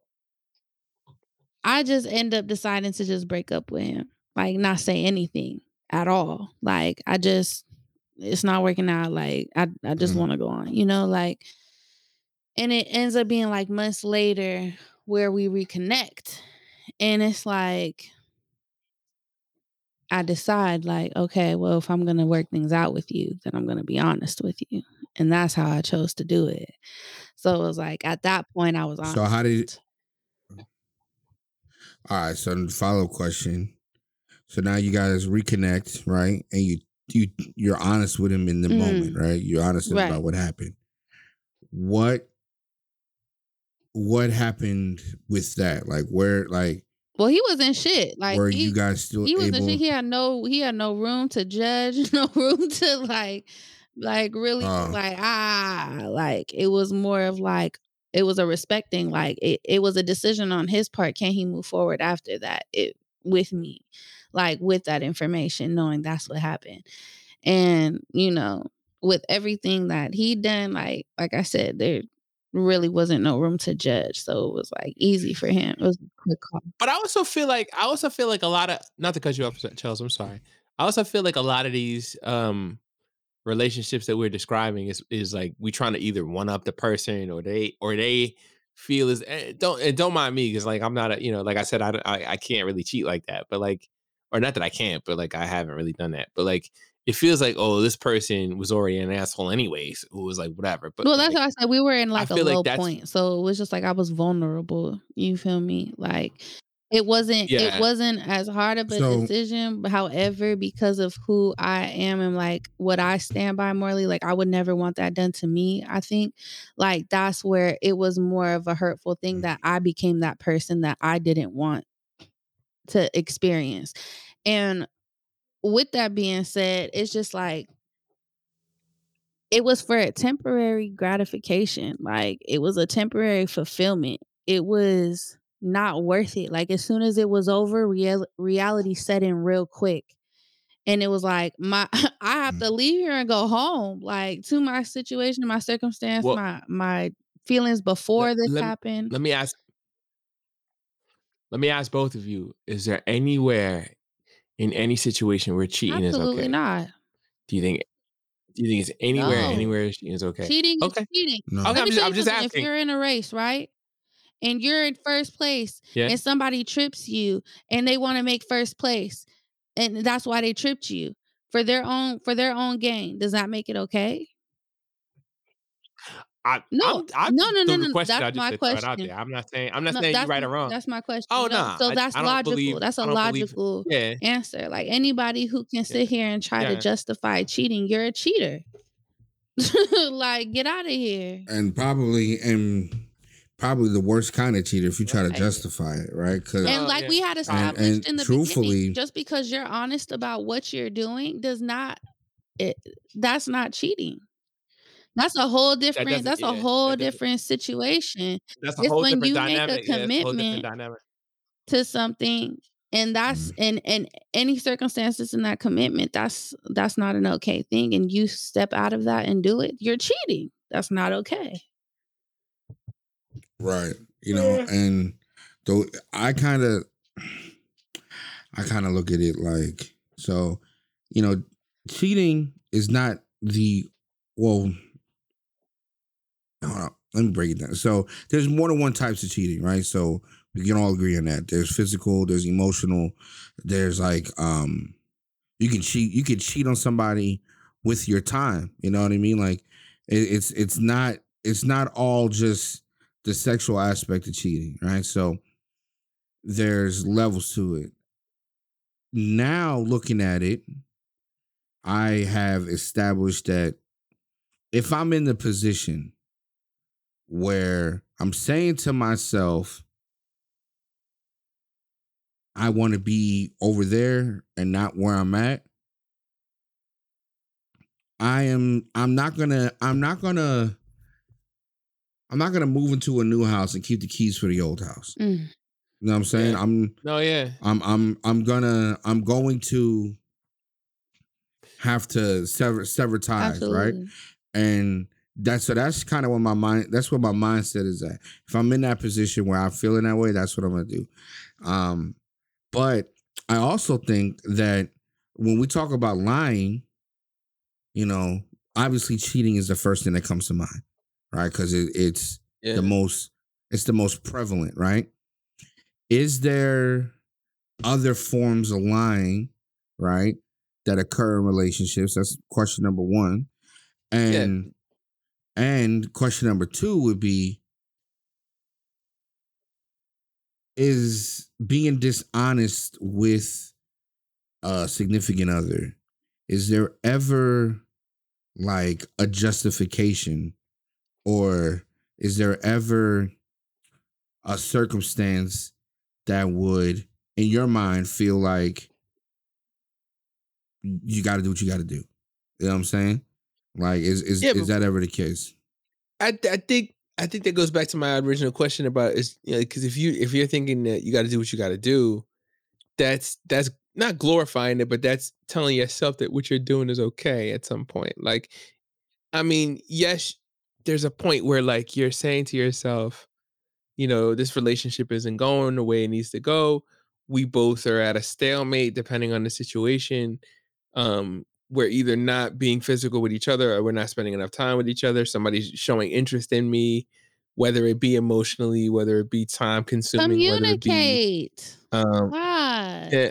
I just end up deciding to just break up with him, like not say anything at all. Like I just it's not working out. Like I, I just
Mhm.
want to go on, you know, like and it ends up being like months later where we reconnect. And it's like I decide like, okay, well, if I'm gonna work things out with you, then I'm gonna be honest with you. And that's how I chose to do it. So it was like at that point I was honest.
So how did? All right. So the follow up question. So now you guys reconnect, right? And you you you're honest with him in the
Mhm.
moment, right? You're honest
Right.
about what happened. What what happened with that? Like where like
Well, he was in shit. Like
were
he,
you guys still
he was
able?
in shit. He had no he had no room to judge, no room to like like really
Oh.
like ah like it was more of like it was a respecting like it, it was a decision on his part can he move forward after that it with me like with that information knowing that's what happened and you know with everything that he done like like i said there really wasn't no room to judge so it was like easy for him it was a quick call
But I also feel like I also feel like a lot of not to cut you off, Charles. I'm sorry. I also feel like a lot of these um relationships that we're describing is is like we trying to either one up the person or they or they feel is eh, don't and don't mind me because like I'm not a you know like I said I, I I can't really cheat like that but like or not that I can't but like I haven't really done that but like it feels like oh this person was already an asshole anyways who was like whatever but
well, that's
like,
why I said we were in like a
feel like
low point. So it was just like I was vulnerable. You feel me? Like it wasn't
Yeah.
it wasn't as hard of a
So-
decision. However, because of who I am and like what I stand by morally, like I would never want that done to me. I think like that's where it was more of a hurtful
Mm.
thing that I became that person that I didn't want to experience. And with that being said, it's just like it was for a temporary gratification. Like it was a temporary fulfillment. It was not worth it. Like as soon as it was over, real- reality set in real quick. And it was like my I have mm. to leave here and go home. Like to my situation, my circumstance,
Well-
my my feelings before
Let-
this
let-
happened.
let me ask let me ask both of you is there anywhere in any situation where cheating
Absolutely
is okay
not.
do you think do you think it's anywhere
No.
anywhere cheating is okay
Cheating
Okay.
is cheating.
no.
Okay, I'm just- I'm just asking.
If you're in a race, right? And you're in first place
Yeah.
and somebody trips you and they want to make first place and that's why they tripped you for their own for their own gain. Does that make it okay?
I,
No.
I'm, I'm
No, no, no, no, that's
I just
my
said, out
question.
there. I'm not saying I'm not
No,
saying
you're
right or wrong.
That's my question.
Oh,
no.
nah,
So that's
I don't
logical.
believe-
that's a
don't believe-
logical
Yeah,
answer. Like anybody who can sit here and try
Yeah.
to justify cheating, you're a cheater. like get out of here.
and probably and probably the worst kind of cheater if you try to justify it, right? Because
And
Uh,
like
yeah.
we had
And-
established
and
in the
truthfully-
beginning, just because you're honest about what you're doing does not it that's not cheating. That's a whole different
doesn't-
that's a whole
that
different situation
that's a
It's
whole
when
different
you make a
dynamic. yeah, it's a
commitment to something and that's
Mm-hmm.
in in any circumstances in that commitment that's that's not an okay thing and you step out of that and do it you're cheating that's not okay
right, you know, and though I kind of, I kind of look at it like so, you know, cheating is not the well. Hold on, let me break it down. So there's more than one types of cheating, right? So we can all agree on that. There's physical, there's emotional, there's like um you can cheat you can cheat on somebody with your time. You know what I mean? Like it, it's it's not it's not all just the sexual aspect of cheating, right? So there's levels to it. Now looking at it, I have established that if I'm in the position where I'm saying to myself, I want to be over there and not where I'm at. I am I'm not gonna I'm not gonna I'm not gonna move into a new house and keep the keys for the old house.
Mm.
You know what I'm saying?
Yeah.
I'm
No, yeah.
I'm I'm I'm gonna I'm going to have to sever sever ties, right? and that's so that's kind of what my mind that's what my mindset is at if i'm in that position where i'm feeling that way that's what i'm gonna do um but i also think that when we talk about lying you know, obviously cheating is the first thing that comes to mind, right? Because it, it's
Yeah.
the most it's the most prevalent, right? Is there other forms of lying, right, that occur in relationships? That's question number one. And and question number two would be is being dishonest with a significant other is there ever like a justification? Or is there ever a circumstance that would in your mind feel like you got to do what you got to do. You know what i'm saying like is is,
Yeah,
is that ever the case
I I think I think that goes back to my original question about is you know because if you if you're thinking that you got to do what you got to do, that's that's not glorifying it, but that's telling yourself that what you're doing is okay at some point. Like, I mean, yes, there's a point where like you're saying to yourself, you know, this relationship isn't going the way it needs to go. We both are at a stalemate, depending on the situation. Um, we're either not being physical with each other or we're not spending enough time with each other. Somebody's showing interest in me, whether it be emotionally, whether it be time consuming, whether be
Communicate.
um
God.
yeah,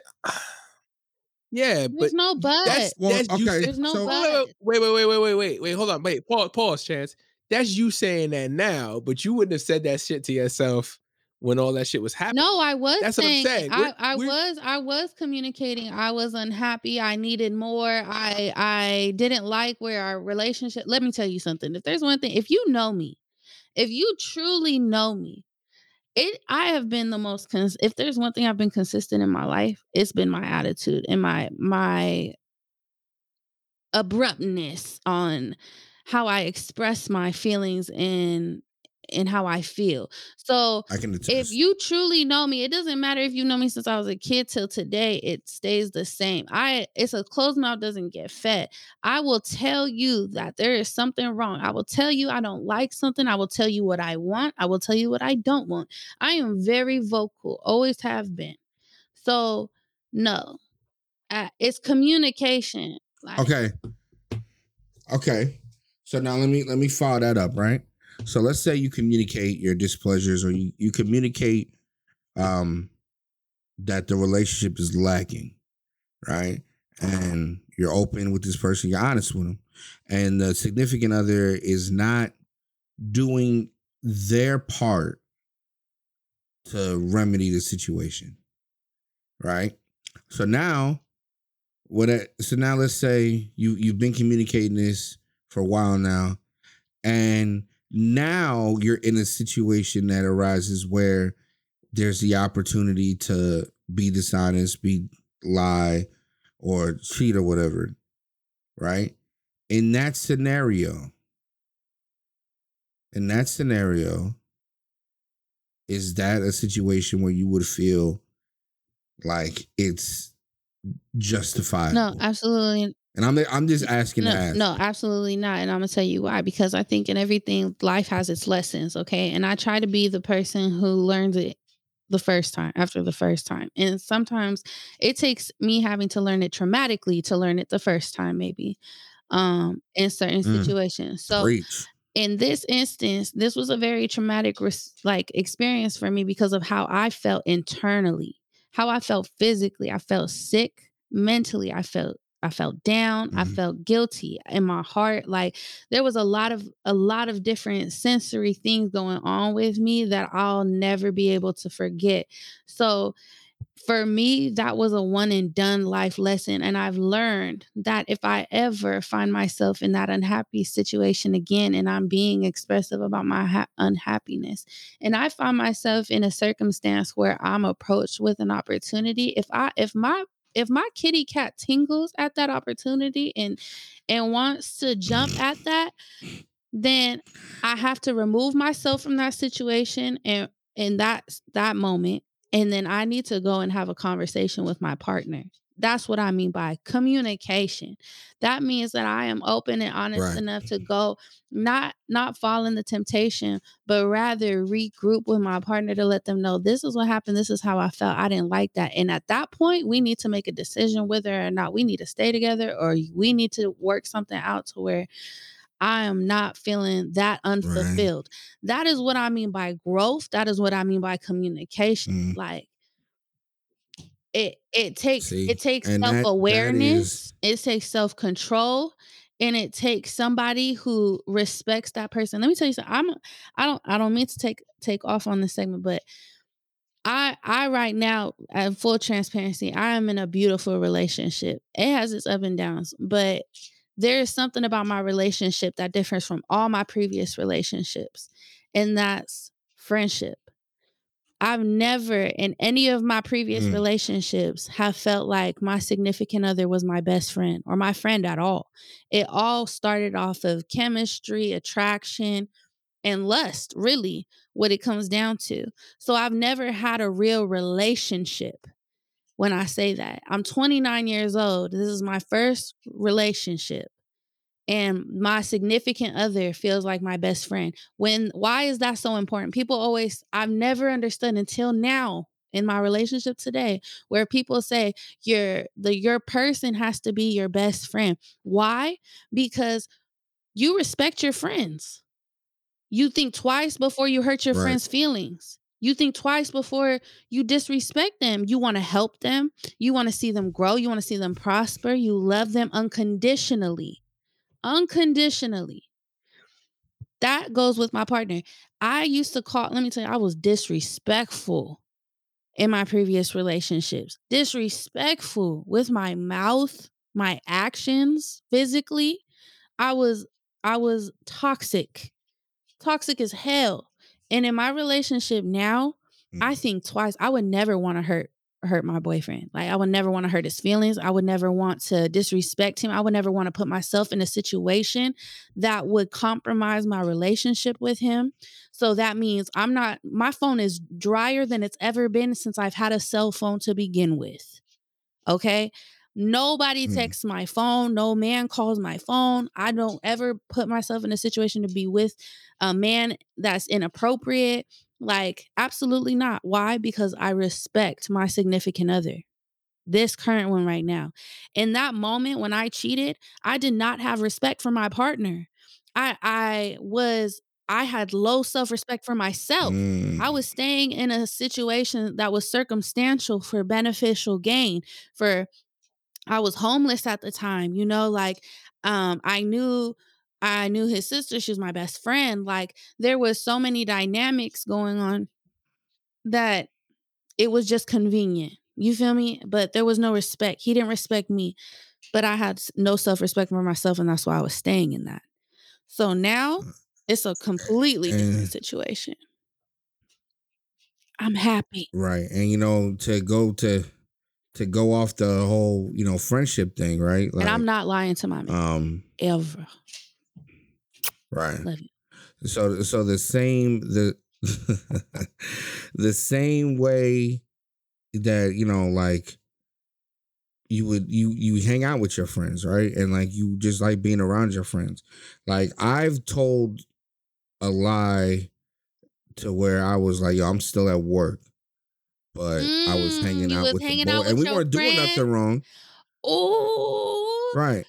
yeah but
no but.
that's
Well,
that's you
okay,
say-
There's no
so-
but.
wait, wait, wait, wait, wait, wait, wait, hold on, wait, pause, pause, chance. That's you saying that now, but you wouldn't have said that shit to yourself when all that shit was happening.
No, I was
That's what I'm
saying.
saying.
I,
We're-
I
we're-
was I was communicating. I was unhappy. I needed more. I I didn't like where our relationship. Let me tell you something. If there's one thing, if you know me, if you truly know me, it I have been the most cons- if there's one thing I've been consistent in my life, it's been my attitude and my my abruptness on how I express my feelings and and how I feel. So
i can attest
if you truly know me, it doesn't matter if you know me since I was a kid till today, it stays the same. I it's a closed mouth doesn't get fed. I will tell you that there is something wrong. I will tell you I don't like something. I will tell you what I want. I will tell you what I don't want. I am very vocal, always have been. So no. Uh, it's communication. Like,
Okay. Okay. So now let me let me follow that up, right? So let's say you communicate your displeasures or you, you communicate um that the relationship is lacking, right? And you're open with this person, you're honest with them. And the significant other is not doing their part to remedy the situation. Right? So now what so now let's say you you've been communicating this for a while now and now you're in a situation that arises where there's the opportunity to be dishonest be lie or cheat or whatever right? In that scenario in that scenario is that a situation where you would feel like it's justified
no, absolutely
and I'm I'm just asking
no,
to ask.
no, absolutely not. And I'm gonna tell you why. Because I think in everything, life has its lessons. Okay, and I try to be the person who learns it the first time after the first time. And sometimes it takes me having to learn it traumatically to learn it the first time, maybe. Um, in certain
Mm.
situations. So
Preach.
in this instance, this was a very traumatic res- like experience for me because of how I felt internally, how I felt physically. I felt sick mentally. I felt I felt down. I
Mhm.
felt guilty in my heart. Like there was a lot of a lot of different sensory things going on with me that I'll never be able to forget. So for me, that was a one and done life lesson. And I've learned that if I ever find myself in that unhappy situation again and I'm being expressive about my ha- unhappiness, and I find myself in a circumstance where I'm approached with an opportunity, if I, if my, if my kitty cat tingles at that opportunity and and wants to jump at that, then I have to remove myself from that situation and in that that moment. And then I need to go and have a conversation with my partner that's what I mean by communication. That means that I am open and honest
Right.
enough to go not not fall in the temptation, but rather regroup with my partner to let them know this is what happened, this is how I felt. I didn't like that. And at that point, we need to make a decision whether or not we need to stay together or we need to work something out to where I am not feeling that unfulfilled. That is what I mean by growth. That is what I mean by communication.
Mm.
Like it it takes
See,
it takes
that- that
self-awareness, it takes self-control, and it takes somebody who respects that person. Let me tell you something. I'm I don't I don't mean to take take off on this segment, but I I right now at full transparency, I am in a beautiful relationship. It has its up and downs, but there is something about my relationship that differs from all my previous relationships, and that's friendship. I've never in any of my previous
Mm.
relationships have felt like my significant other was my best friend or my friend at all. It all started off of chemistry, attraction, and lust, really, what it comes down to. So I've never had a real relationship when I say that. I'm 29 years old. This is my first relationship. And my significant other feels like my best friend. When why is that so important? People always I've never understood until now in my relationship today where people say your the your person has to be your best friend. Why? Because you respect your friends. You think twice before you hurt your
Right.
friends' feelings. You think twice before you disrespect them. You want to help them. You want to see them grow. You want to see them prosper. You love them unconditionally. Unconditionally. That goes with my partner. I used to call, let me tell you, I was disrespectful in my previous relationships. Disrespectful with my mouth, my actions physically. I was I was toxic. Toxic as hell. And in my relationship now, I
Mm.
think twice. I would never want to hurt hurt my boyfriend. Like I would never want to hurt his feelings. I would never want to disrespect him. I would never want to put myself in a situation that would compromise my relationship with him. So that means I'm not my phone is drier than it's ever been since I've had a cell phone to begin with. Okay? Nobody
Mm.
texts my phone. No man calls my phone. I don't ever put myself in a situation to be with a man that's inappropriate. Like, absolutely not. Why? Because I respect my significant other, this current one right now. In that moment when I cheated, I did not have respect for my partner. I I was I had low self-respect for myself.
Mm.
I was staying in a situation that was circumstantial for beneficial gain. For I was homeless at the time, you know, like um I knew I knew his sister, she was my best friend. Like there was so many dynamics going on that it was just convenient. You feel me? But there was no respect. He didn't respect me, but I had no self-respect for myself and that's why I was staying in that. So now it's a completely different
And-
situation. I'm happy.
Right. And you know, to go to to go off the whole, you know, friendship thing, right?
and I'm not lying to my man
um
ever.
Right.
Love you.
So so the same the the same way that, you know, like you would you you hang out with your friends, right? And like you just like being around your friends. Like I've told a lie to where I was like, yo, I'm still at work. But I was
Mm,
hanging out
was
with
hanging
the boy,
out
and we weren't doing nothing wrong,
Oh,
right?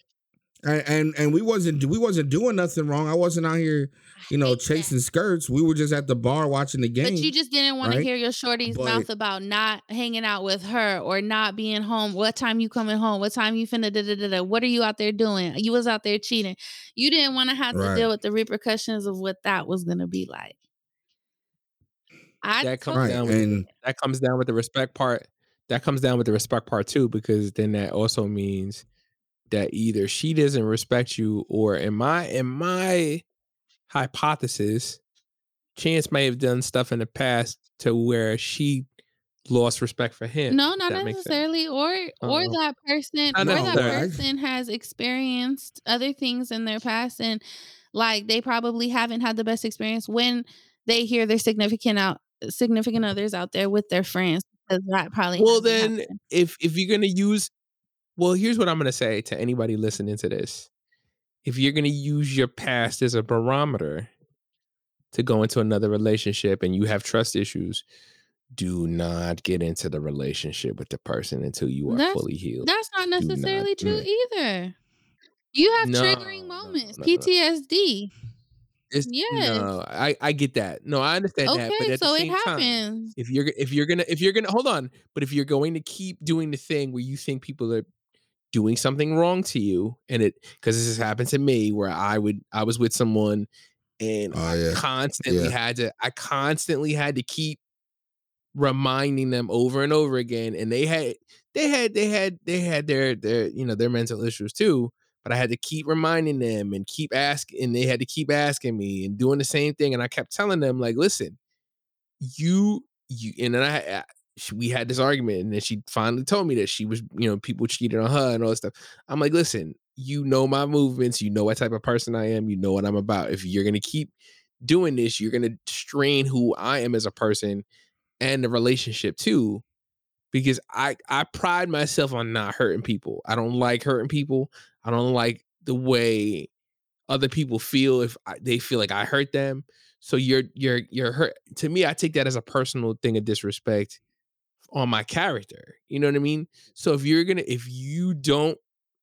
And, and and we wasn't we wasn't doing nothing wrong. I wasn't out here, you know,
hate that.
chasing skirts. We were just at the bar watching the game.
But you just didn't want
right?
to hear your shorty's
But-
mouth about not hanging out with her or not being home. What time you coming home? What time you finna da da da da? What are you out there doing? You was out there cheating. You didn't want to have to deal with the repercussions of what that was gonna be like. I
that comes
Right,
down with
and-
that comes down with the respect part. That comes down with the respect part too, because then that also means that either she doesn't respect you, or in my in my hypothesis, Chance may have done stuff in the past to where she lost respect for him.
No, not necessarily. Or or
Uh-uh.
that person or that person has experienced other things in their past and like they probably haven't had the best experience when they hear their significant out significant others out there with their friends. Because that probably
Well, then
happened.
if if you're gonna use
Well, here's what I'm gonna say to anybody listening to this: if you're gonna use your past as a barometer to go into another relationship and you have trust issues, do not get into the relationship with the person until you are
That's-
fully healed.
That's not
not
necessarily
do
true
it.
either. You have
No,
triggering moments,
no, no.
PTSD.
It's,
Yes.
No, I I get that. No, I understand that. But
Okay,
at
so
the
it
same time,
happens.
if you're if you're gonna if you're gonna hold on, but if you're going to keep doing the thing where you think people are doing something wrong to you, and it because this has happened to me where I would I was with someone and
Oh,
I
yeah.
constantly
Yeah.
had to I constantly had to keep reminding them over and over again, and they had they had they had they had their their you know their mental issues too. But I had to keep reminding them and keep asking, and they had to keep asking me and doing the same thing. And I kept telling them, like, listen, you, you, and then I she, we had this argument, and then she finally told me that she was, you know, people cheated on her and all this stuff. I'm like, listen, you know my movements, you know what type of person I am, you know what I'm about. If you're gonna keep doing this, you're gonna strain who I am as a person and the relationship too. Because I I pride myself on not hurting people. I don't like hurting people. I don't like the way other people feel if I, they feel like I hurt them. So you're you're you're hurt. To me, I take that as a personal thing of disrespect on my character. You know what I mean? So if you're gonna, if you don't,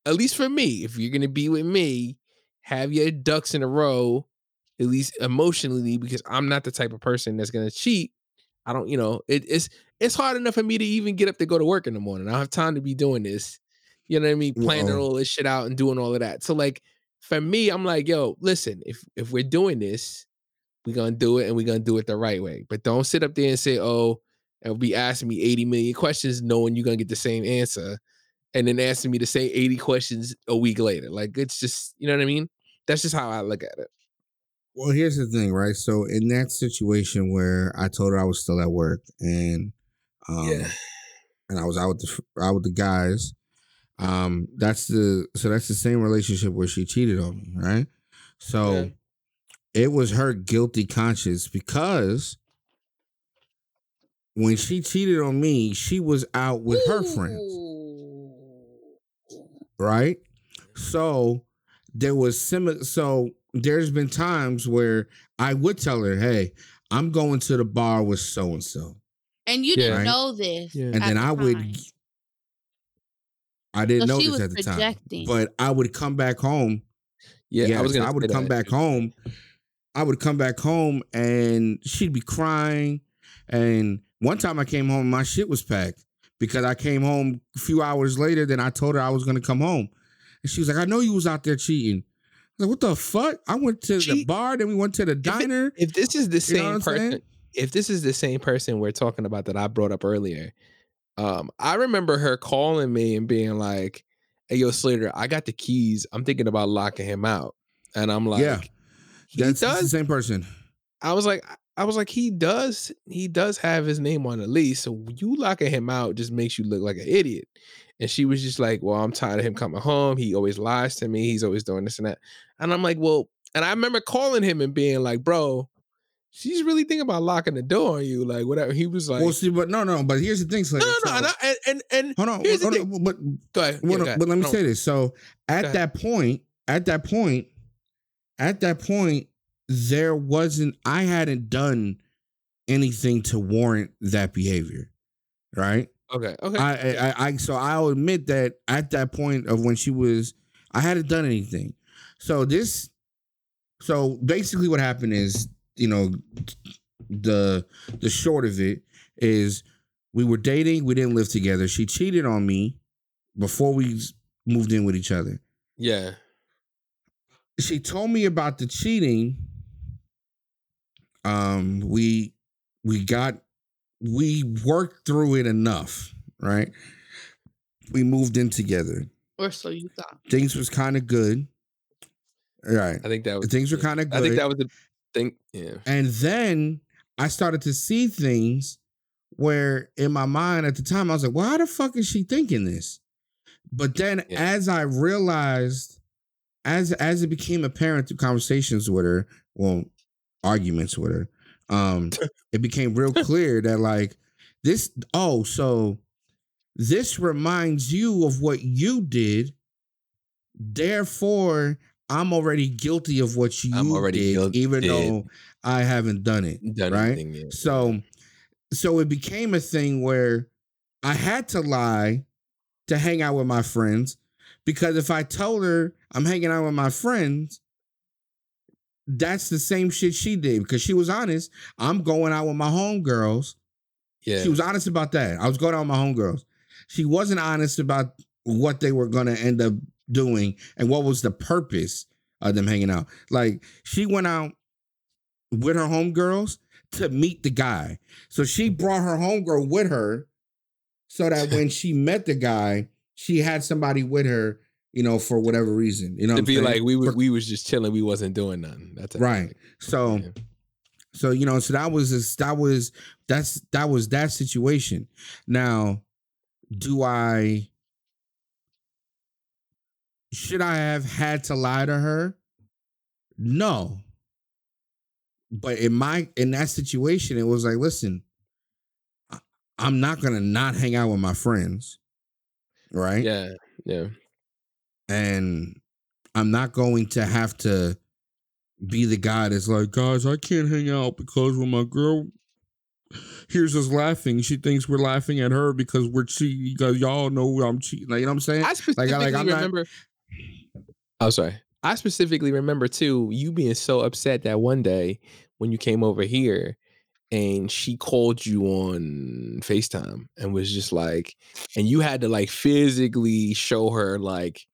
at least for me, if you're gonna be with me, have your ducks in a row, at least emotionally, because I'm not the type of person that's gonna cheat. I don't, you know, it, it's it's hard enough for me to even get up to go to work in the morning. I don't have time to be doing this. You know what I mean? Planning all this shit out and doing all of that. So like for me, I'm like, yo, listen, if if we're doing this, we're gonna do it and we're gonna do it the right way. But don't sit up there and say, oh, and be asking me 80 million questions, knowing you're gonna get the same answer, and then asking me the same 80 questions a week later. Like it's just, you know what I mean? That's just how I look at it.
Well, here's the thing, right? So in that situation where I told her I was still at work and um
Yeah.
and I was out with the out with the guys, um that's the so that's the same relationship where she cheated on me, right? So
Yeah.
it was her guilty conscience because when she cheated on me, she was out with her friends right? So there was similar. So there's been times where I would tell her, "Hey, I'm going to the bar with so and so,"
And you didn't
Right.
know this.
Yeah.
and then
the
I would. I didn't
So
know this at the time, but I would come back home.
Yeah,
Yeah,
I was gonna.
I would come
that.
back home. I would come back home, and she'd be crying. And one time I came home, my shit was packed because I came home a few hours later than I told her I was going to come home. And she was like, "I know you was out there cheating." I was like, "What the fuck?" I went to the bar, then we went to the diner.
If this is the
You know
same
saying?
person, if this is the same person we're talking about that I brought up earlier, um, I remember her calling me and being like, "Hey, yo, Slater, I got the keys. I'm thinking about locking him out," and I'm like,
Yeah. that's the same person.
I was like, I was like, he does, he does have his name on the lease. So you locking him out just makes you look like an idiot. And she was just like, Well, I'm tired of him coming home. He always lies to me. He's always doing this and that. And I'm like, Well, and I remember calling him and being like, Bro, she's really thinking about locking the door on you. Like, whatever. He was like,
well, see, but no, no. But here's the thing,
No, no, no.
So-
And, I, and, and,
hold on,
here's the
hold
thing.
but
go ahead.
Well,
Yeah,
no,
go ahead.
but let me
No,
say this. So at that point, at that point, at that point, there wasn't. I hadn't done anything to warrant that behavior, right?
Okay. Okay.
I, I, I, so I'll admit that at that point of when she was, I hadn't done anything. So this, so basically, what happened is, you know, the the short of it is, we were dating. We didn't live together. She cheated on me before we moved in with each other.
yeah.
She told me about the cheating. Um, we we got we worked through it enough, right? We moved in together.
Or so you thought.
Things was kind of good. All right.
I think that was
Things were kinda good.
I think that was the thing. Yeah.
And then I started to see things where in my mind at the time I was like, well, how the fuck is she thinking this? But then
Yeah.
as I realized, as as it became apparent through conversations with her, well, arguments with her, um, it became real clear that like this, oh, so this reminds you of what you did. Therefore, I'm already guilty of what you
I'm already
did,
guil-
even though I haven't done it.
Done
right? So, so it became a thing where I had to lie to hang out with my friends because if I told her I'm hanging out with my friends, that's the same shit she did because she was honest. I'm going out with my homegirls.
yeah,
She was honest about that. I was going out with my homegirls. She wasn't honest about what they were going to end up doing and what was the purpose of them hanging out. Like she went out with her homegirls to meet the guy. So she brought her homegirl with her so that when she met the guy, she had somebody with her, you know, for whatever reason. You know,
to be
saying?
like we was
For-
we was just chilling, we wasn't doing nothing. That's
right. So
Yeah.
so you know, so that was this, that was that's that was that situation. Now, do I should I have had to lie to her? No. But in my in that situation, it was like, listen, I'm not gonna not hang out with my friends, right?
Yeah, yeah.
And I'm not going to have to be the guy that's like, guys, I can't hang out because when my girl hears us laughing, she thinks we're laughing at her because we're cheating. Because y'all know I'm cheating. Like, you know what I'm saying?
I specifically
like, I'm not-
remember. Oh, sorry. I specifically remember too you being so upset that one day when you came over here and she called you on FaceTime and was just like, and you had to like physically show her like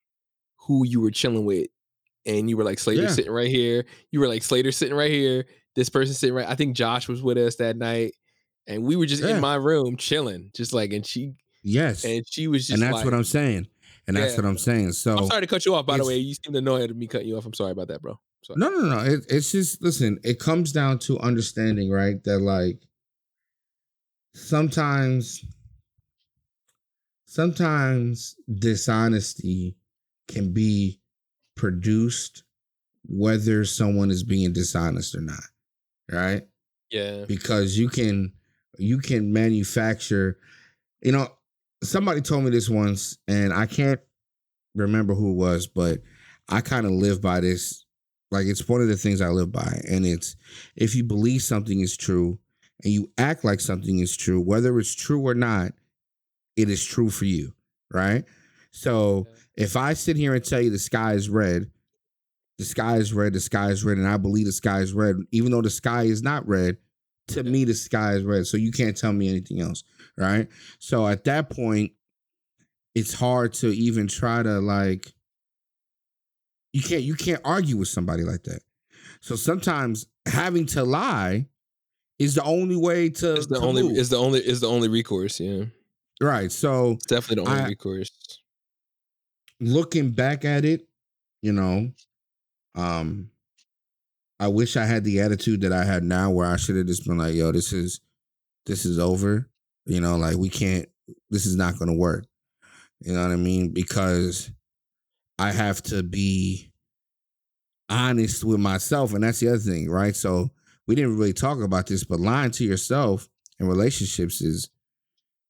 who you were chilling with. And you were like Slater
Yeah.
sitting right here. You were like Slater sitting right here. This person sitting right. I think Josh was with us that night. And we were just
Yeah.
in my room chilling. Just like, and she
yes.
and she was just
And that's
like,
what I'm saying. And that's
Yeah.
what I'm saying. So
I'm sorry to cut you off, by the way. You seem annoyed at me cutting you off. I'm sorry about that, bro. Sorry.
No, no, no. It, it's just listen. It comes down to understanding, right? That like sometimes, sometimes dishonesty can be produced whether someone is being dishonest or not, right?
Yeah.
because you can you can manufacture you know somebody told me this once and i can't remember who it was but i kind of live by this like it's one of the things i live by and it's if you believe something is true and you act like something is true whether it's true or not it is true for you right so if i sit here and tell you the sky is red the sky is red, the sky is red, and I believe the sky is red, even though the sky is not red. To me, the sky is red, so you can't tell me anything else, right? So at that point, it's hard to even try to like. You can't you can't argue with somebody like that. So sometimes having to lie is the only way to.
It's the
to
only
move.
is the only is the only recourse, yeah.
right. So
It's definitely the only
I-
recourse.
Looking back at it, you know, um, I wish I had the attitude that I had now where I should have just been like, yo, this is this is over. You know, like we can't this is not gonna work. You know what I mean? Because I have to be honest with myself. And that's the other thing, right? So we didn't really talk about this, but lying to yourself in relationships is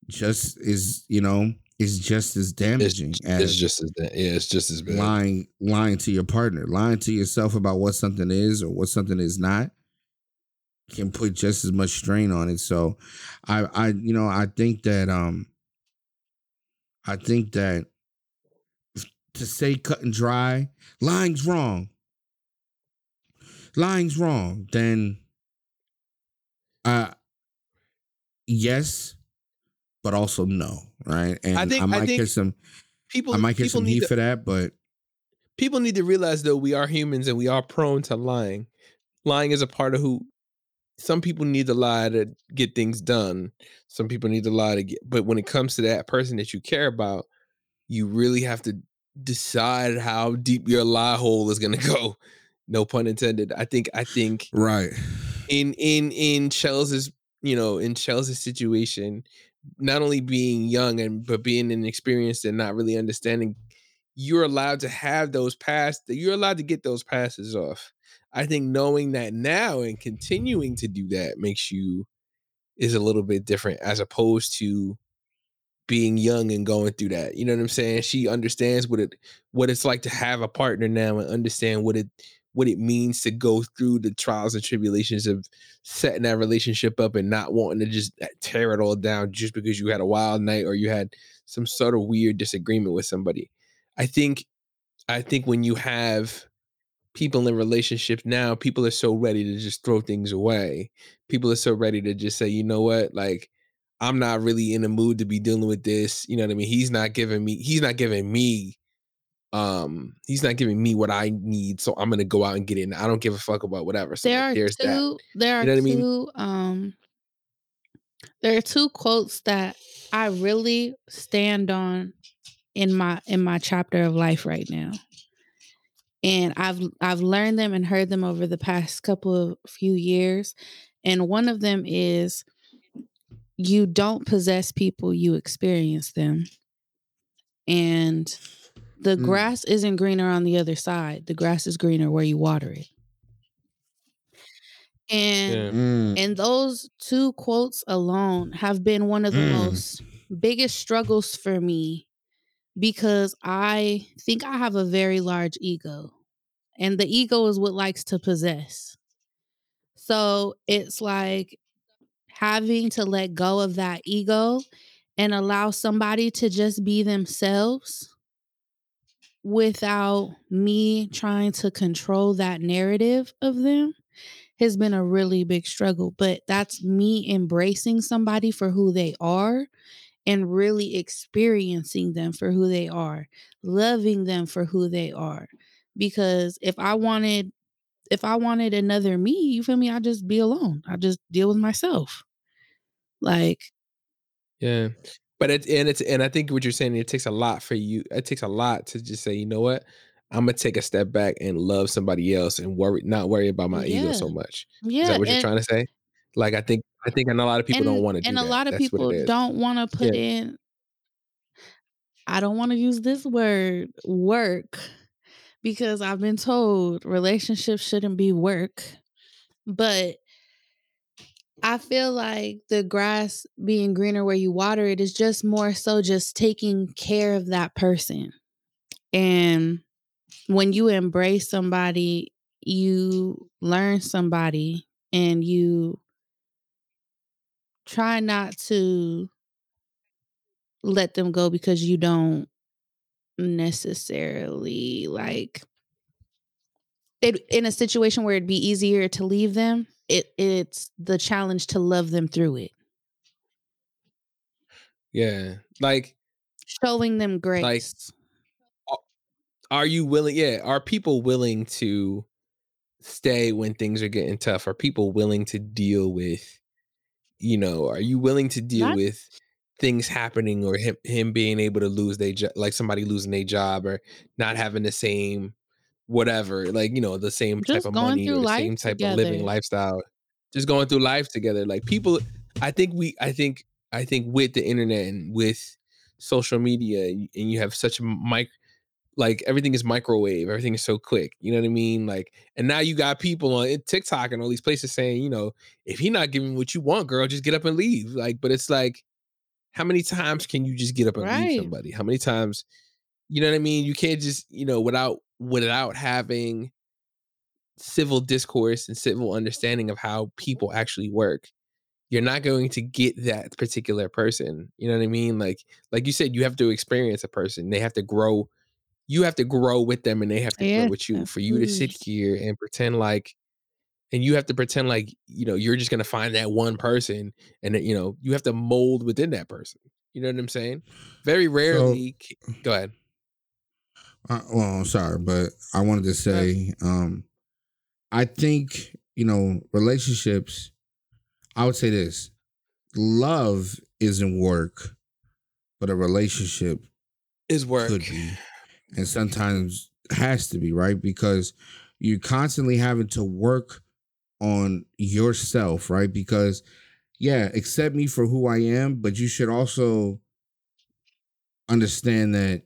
just is, you know, is just as
It's,
damaging as
it's just as. Yeah, it's just as bad.
lying lying to your partner lying to yourself about what something is or what something is not can put just as much strain on it so i i you know i think that um i think that to say cut and dry lying's wrong lying's wrong then uh yes but also no right and i,
think- I
might
think
get some
People
i might get some
need
heat
to,
for that but
people need to realize though we are humans and we are prone to lying. Lying is a part of who some people need to lie to get things done. Some people need to lie to get but when it comes to that person that you care about, you really have to decide how deep your lie hole is gonna go. No pun intended. I think I think
right
in in in Chelsea's you know in Chelsea's situation, not only being young and but being inexperienced and not really understanding, you're allowed to have those pass. You're allowed to get those passes off. I think knowing that now and continuing to do that makes you is a little bit different as opposed to being young and going through that. You know what I'm saying? She understands what it what it's like to have a partner now and understand what it what it means to go through the trials and tribulations of setting that relationship up and not wanting to just uh, tear it all down just because you had a wild night or you had some sort of weird disagreement with somebody. I think I think when you have people in relationships now, people are so ready to just throw things away. People are so ready to just say, you know what, like I'm not really in the mood to be dealing with this. You know what I mean? He's not giving me, he's not giving me, um, he's not giving me what I need. So I'm gonna go out and get it. And I don't give a fuck about whatever. So
there
like,
are
there's that.
two there are
You know what I mean?
two um there are two quotes that I really stand on in my in my chapter of life right now. And I've I've learned them and heard them over the past couple of few years. And one of them is you don't possess people, you experience them. And the
Mm.
grass isn't greener on the other side. The grass is greener where you water it. And
Yeah.
Mm,
and those two quotes alone have been one of the
Mm.
most biggest struggles for me because I think I have a very large ego. And the ego is what likes to possess. So it's like having to let go of that ego and allow somebody to just be themselves without me trying to control that narrative of them has been a really big struggle. But that's me embracing somebody for who they are and really experiencing them for who they are, loving them for who they are. Because if I wanted if I wanted another me, you feel me, I just be alone. I just deal with myself. Like
Yeah. But it and it's and I think what you're saying, it takes a lot for you. It takes a lot to just say, you know what? I'm gonna take a step back and love somebody else and worry not worry about my ego so much.
yeah,
Is that what you're trying to say? Like I think I think and a lot of people don't want to do
and
that.
a lot of
That's
people don't want to put in i don't want to use this word work because i've been told relationships shouldn't be work but i feel like the grass being greener where you water it is just more so just taking care of that person. And when you embrace somebody you learn somebody and you try not to let them go because you don't necessarily like it in a situation where it'd be easier to leave them it it's the challenge to love them through it
Yeah. Like
showing them grace
are you willing yeah, are people willing to stay when things are getting tough? Are people willing to deal with you know, are you willing to deal
Not-
with things happening or him him being able to lose their job like somebody losing their job or not having the same whatever, like you know, the same
Just
type of money or the same type of living lifestyle. Just going through life together. Like people I think we I think I think with the internet and with social media and you have such a mic like everything is microwave everything is so quick you know what i mean like and now you got people on eh, tiktok and all these places saying you know if he not giving what you want girl just get up and leave like but it's like how many times can you just get up and
Right.
leave somebody how many times you know what i mean you can't just you know without without having civil discourse and civil understanding of how people actually work you're not going to get that particular person you know what i mean? Like like you said you have to experience a person they have to grow you have to grow with them and they have to
Yeah,
grow with you for you to sit here and pretend like and you have to pretend like you know you're just going to find that one person and that, you know you have to mold within that person you know what i'm saying? Very rarely c- go ahead
Uh, well, I'm sorry, but I wanted to say, um, I think you know relationships. I would say this: love isn't work, but a relationship
is work
could be, and sometimes has to be right because you're constantly having to work on yourself, right? Because yeah, accept me for who I am, but you should also understand that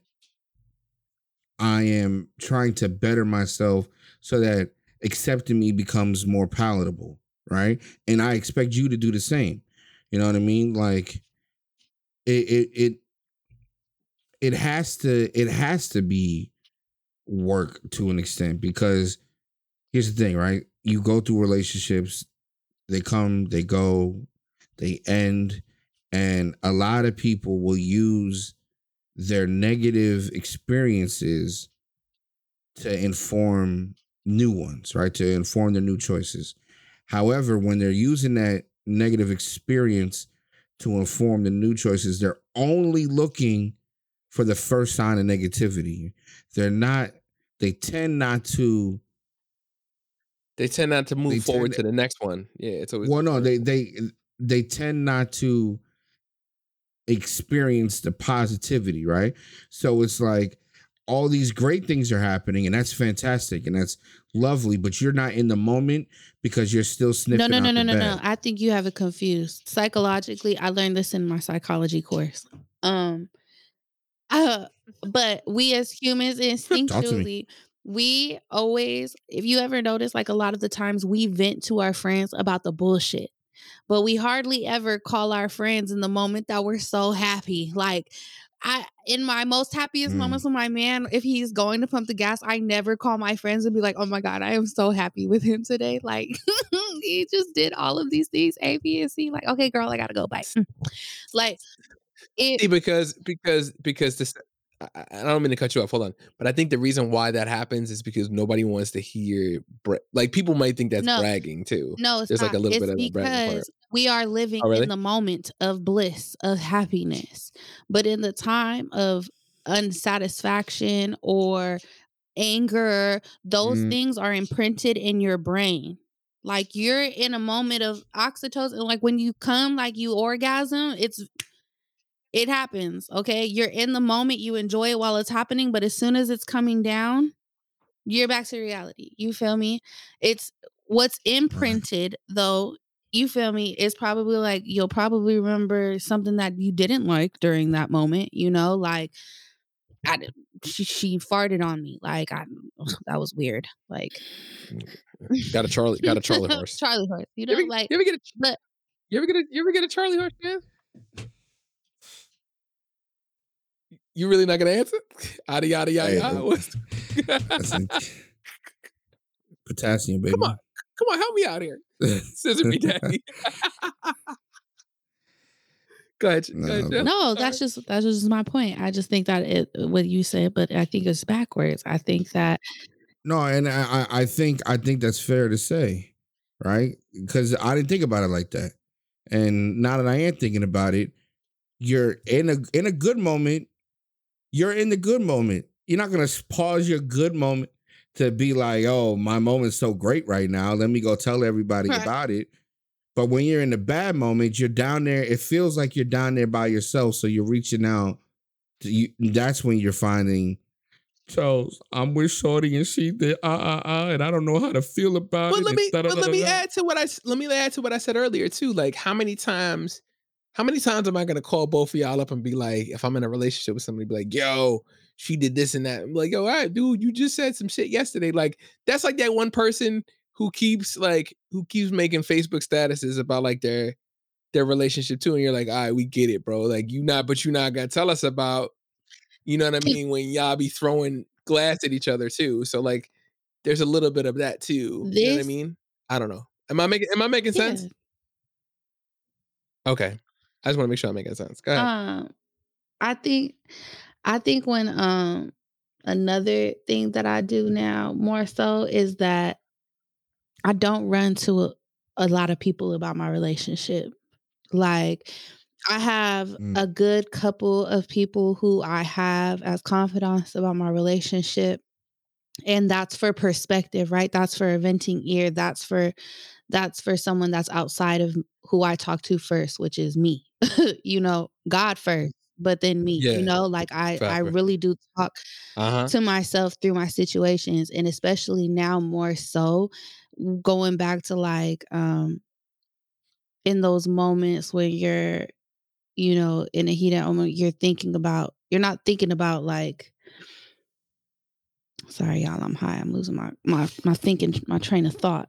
I am trying to better myself so that accepting me becomes more palatable, right? And I expect you to do the same. You know what I mean? Like it it it it has to it has to be work to an extent because here's the thing, right? You go through relationships, they come, they go, they end, and a lot of people will use their negative experiences to inform new ones, right? To inform their new choices. However, when they're using that negative experience to inform the new choices, they're only looking for the first sign of negativity. They're not, they tend not to
They tend not to move forward
tend-
to the next one. Yeah, it's always
well no they they they tend not to experience the positivity right so it's like all these great things are happening and that's fantastic and that's lovely but you're not in the moment because you're still sniffing
No, no, no, no, no, no. I think you have it confused. Psychologically, I learned this in my psychology course. Um, uh, but we as humans instinctually, we always, if you ever notice, like a lot of the times we vent to our friends about the bullshit, but we hardly ever call our friends in the moment that we're so happy. Like, I in my most happiest
Mm.
moments with my man, if he's going to pump the gas, I never call my friends and be like, "Oh my god, I am so happy with him today." Like he just did all of these things, A, B, and C. Like, okay, girl, I gotta go. Bye. like it.
See, because because because this I, I don't mean to cut you off. Hold on, but I think the reason why that happens is because nobody wants to hear bra- like people might think that's
No.
bragging too.
No, it's
There's like
not.
a little
it's
bit of a bragging part.
because we are living
Oh, really?
in the moment of bliss, of happiness. But in the time of unsatisfaction or anger, those
Mhm.
things are imprinted in your brain. Like you're in a moment of oxytocin. Like when you come, like you orgasm, it's it happens. Okay. You're in the moment, you enjoy it while it's happening, but as soon as it's coming down, you're back to reality. You feel me? It's what's imprinted though, you feel me, It's probably like you'll probably remember something that you didn't like during that moment, you know, like I she, she farted on me. Like I that was weird. Like mm,
Got a Charlie got a Charlie horse.
Charlie horse. You
You ever,
like
you ever get a
but-
you ever get a you ever get a Charlie horse, man? You really not gonna answer? Yada yada yada.
Hey,
yada. What's-
That's
Come
potassium baby
on, come on, help me out here. Scissor me, daddy. Go ahead. Go ahead
No,
Jeff.
No,
Sorry.
that's just that's just my point. I just think that it what you said, but I think it's backwards. I think that
No, and I, I I think I think that's fair to say, right? Because I didn't think about it like that, and now that I am thinking about it, you're in a in a good moment. You're in the good moment. You're not gonna pause your good moment to be like, "Oh, my moment's so great right now. Let me go tell everybody
Right.
about it." But when you're in the bad moment, you're down there. It feels like you're down there by yourself. So you're reaching out. To you, that's when you're finding Charles, I'm with Shorty and she did uh uh uh, and I don't know how to feel about
But
it.
let me but let me add to what I let me add to what I said earlier too. Like how many times how many times am I gonna call both of y'all up and be like, if I'm in a relationship with somebody, be like, yo, she did this and that. I'm like, yo, all right, dude, you just said some shit yesterday. Like that's like that one person who keeps like who keeps making Facebook statuses about like their their relationship too, and you're like, all right, we get it, bro. Like you not, but you not gonna tell us about, you know what I mean, when y'all be throwing glass at each other too. So like, there's a little bit of that too. you know what I mean? I don't know. Am I making Am I making sense?
yeah.
Okay, I just want to make sure I'm making sense. Go ahead.
Um, I think, I think when um another thing that I do now more so is that I don't run to a, a lot of people about my relationship. Like I have
Mm.
a good couple of people who I have as confidants about my relationship. And that's for perspective, right? That's for a venting ear. That's for that's for someone that's outside of who I talk to first, which is me. you know, God first, but then me.
Yeah.
You know, like I I really do talk
Uh huh.
to myself through my situations and especially now more so going back to like um in those moments when you're you know in a heated moment you're thinking about you're not thinking about like sorry y'all i'm high i'm losing my my my thinking my train of thought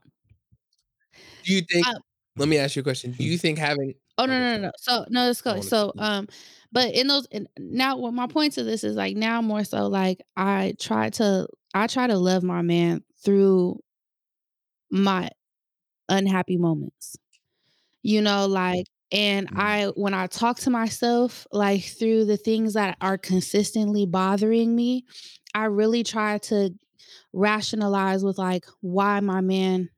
Do you think?
Uh,
let me ask you a question. Do you think having
Oh no, no, no, no. So no, let's go. So um, but in those and now what my point to this is like now more so like I try to I try to love my man through my unhappy moments. You know, like and
Mhm.
I when I talk to myself like through the things that are consistently bothering me, I really try to rationalize with like why my man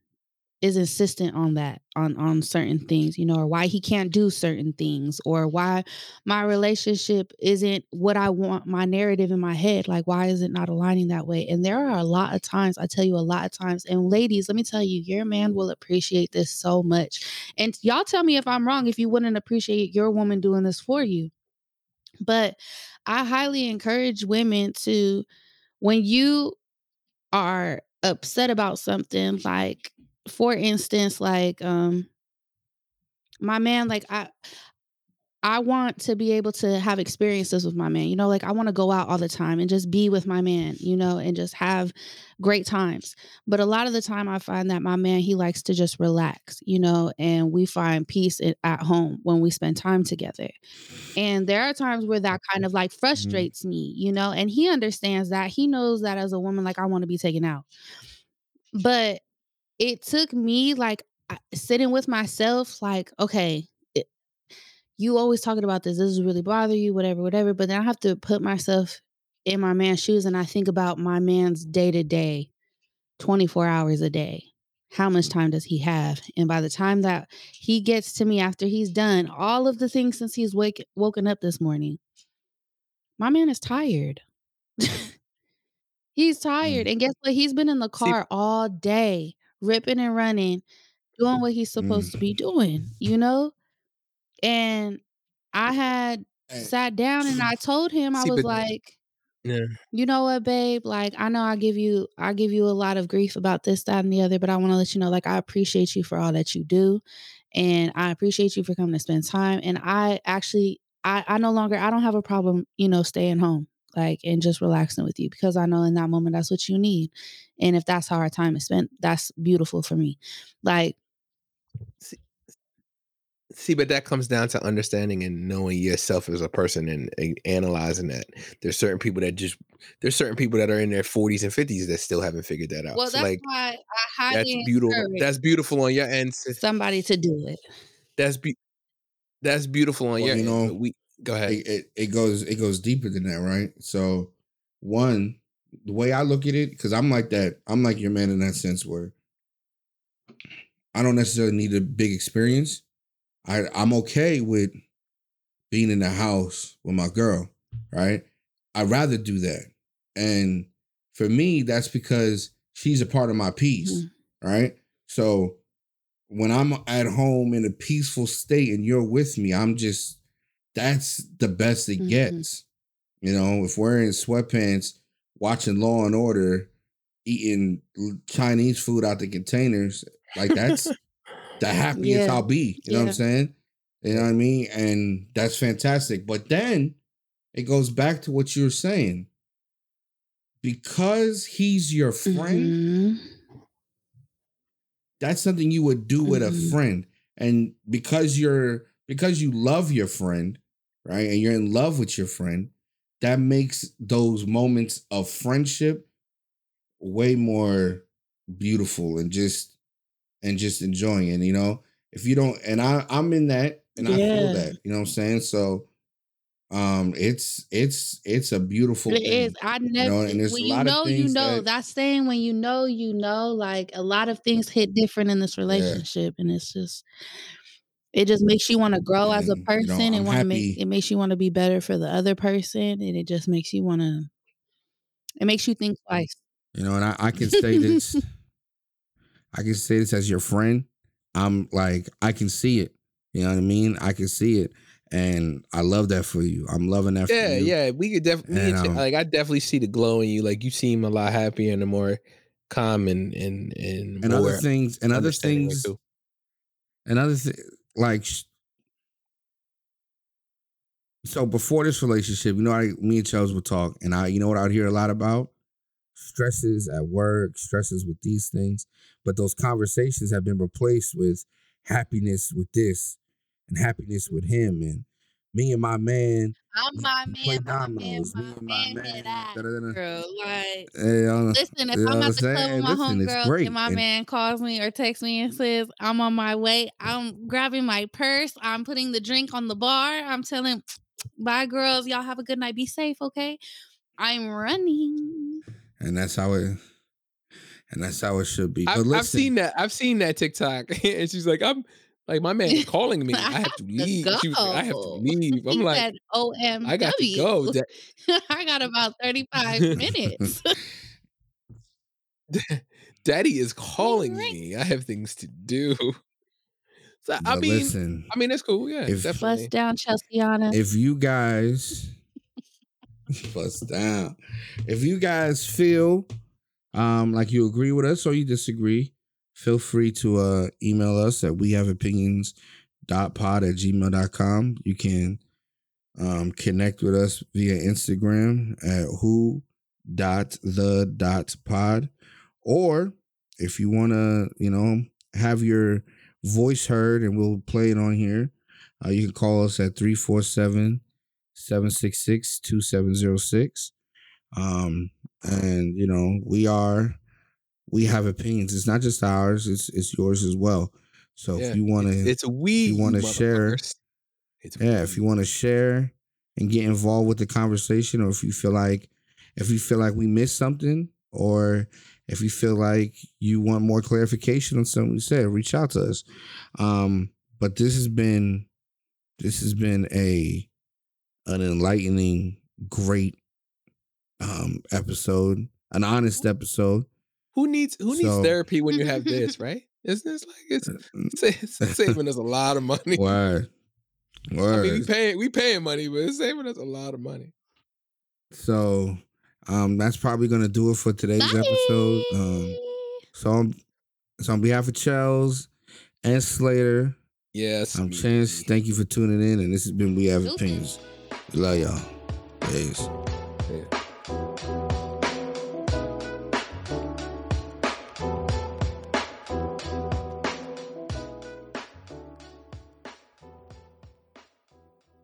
is insistent on that on on certain things you know or why he can't do certain things or why my relationship isn't what i want my narrative in my head like why is it not aligning that way? And there are a lot of times i tell you a lot of times and ladies let me tell you your man will appreciate this so much. And y'all tell me if i'm wrong if you wouldn't appreciate your woman doing this for you. But i highly encourage women to when you are upset about something like for instance like um my man like i i want to be able to have experiences with my man you know like i want to go out all the time and just be with my man you know and just have great times. But a lot of the time i find that my man he likes to just relax you know and we find peace at home when we spend time together. And there are times where that kind of like frustrates me you know and he understands that. He knows that as a woman like i want to be taken out. But it took me like sitting with myself like okay it, you always talking about this this is really bother you whatever whatever but then i have to put myself in my man's shoes and i think about my man's day to day 24 hours a day. How much time does he have? And by the time that he gets to me after he's done all of the things since he's wake, woken up this morning my man is tired. He's tired mm. and guess what? He's been in the
See-
car all day ripping and running doing what he's supposed to be mm-hmm. doing you know? And i had sat down and i told him i
See,
was like
Yeah.
you know what babe? Like i know i give you i give you a lot of grief about this that and the other but i want to let you know like i appreciate you for all that you do and i appreciate you for coming to spend time and i actually i i no longer i don't have a problem you know staying home like and just relaxing with you because i know in that moment that's what you need and if that's how our time is spent that's beautiful for me like
See, but that comes down to understanding and knowing yourself as a person and, and analyzing that. There's certain people that just there's certain people that are in their 40s and 50s that still haven't figured that out.
well
So,
that's
like
why i highly
that's beautiful. That's beautiful on your end.
somebody to do it
That's be- that's beautiful on
Well,
your
you
end.
know,
but we go ahead.
it, it, it goes it goes deeper than that, right? So one, the way I look at it, because I'm like that, I'm like your man in that sense where I don't necessarily need a big experience. I I'm okay with being in the house with my girl, right? I'd rather do that. And for me, that's because she's a part of my peace, mm-hmm. right? So when I'm at home in a peaceful state and you're with me, I'm just that's the best it
Mhm.
gets. You know, if we're in sweatpants watching Law and Order, eating Chinese food out the containers, like that's the happiest
Yeah.
I'll be. You know what I'm saying? You know what I mean? And that's fantastic. But then it goes back to what you were saying. Because he's your friend,
Mhm.
that's something you would do with a
Mhm.
friend and because you're because you love your friend right and you're in love with your friend that makes those moments of friendship way more beautiful and just and just enjoying it you know if you don't and i i'm in that and i feel that you know what i'm saying so um it's it's it's a beautiful
It
thing
is. I never.
know, and there's
when
a
you
lot of
know, you know.
that-
That's saying when you know, you know. Like a lot of things hit different in this relationship, and it's just, it just makes you want to grow as a
And, you know,
person, and want to make. It makes you want to be better for the other person, and it just makes you want to. It makes you think twice.
You know, and I, I can say this. I can say this as your friend. I'm like, I can see it. You know what I mean? I can see it. And I love that for you. I'm loving that
yeah,
for you.
yeah. We could definitely
um,
like I definitely see the glow in you. Like you seem a lot happier and more calm and and and,
And
more
other things, and other things, and other things, like, so before this relationship, you know, I, me and Charles would talk, and I, you know what I'd hear a lot about? Stresses at work, stresses with these things. But those conversations have been replaced with happiness with this and happiness with him and me and my man
I'm my
we play
man, my man,
dominoes. Me
my
and my
man,
man.
I girl. Like,
Hey, uh,
listen, if
you know
I'm
what
at the
I'm
club with my
Listen, it's
homegirls and my
And-
man calls me or texts me and says I'm on my way, I'm grabbing my purse, I'm putting the drink on the bar, I'm telling, bye, girls, y'all have a good night, be safe, okay? I'm running.
and that's how it and that's how it should be. But
I've,
listen,
I've seen that. I've seen that TikTok, and she's like, "I'm like my man is calling me. I have to
to
leave." She was like, "I have to leave." I'm
He
like,
said, OMW.
"I got to go." Da-
I got about 35 minutes.
Daddy is calling
right.
me. I have things to do. So I
but
mean,
listen,
I mean that's cool. Yeah,
If-
definitely.
Bust down, Chelseaana.
if you guys bust down, if you guys feel um like you agree with us or you disagree, feel free to uh email us at we have opinions dot pod at gmail.com. You can um connect with us via Instagram at who dot the dot pod. Or if you wanna, you know, have your voice heard and we'll play it on here. Uh, you can call us at 347 766 2706. Um, and, you know, we are, we have opinions. It's not just ours, it's it's yours as well. So
Yeah,
if you want
it's,
to,
it's a we.
you wanna share-
It's
yeah, if you want to share and get involved with the conversation, or if you feel like, if you feel like we missed something, or if you feel like you want more clarification on something we said, reach out to us. Um, but this has been, this has been a, an enlightening, great, um, episode, an honest episode.
Who needs who needs
So-
therapy when you have this, right? Isn't this like it's, it's, it's saving us a lot of money?
Word,
I mean, we paying we paying money, but it's saving us a lot of money.
So um that's probably gonna do it for today's episode. Um so on, so on behalf of Charles and Slater,
Yes,
I'm
me.
Chance. Thank you for tuning in, and this has been We Have. Opinions. We love y'all. Peace.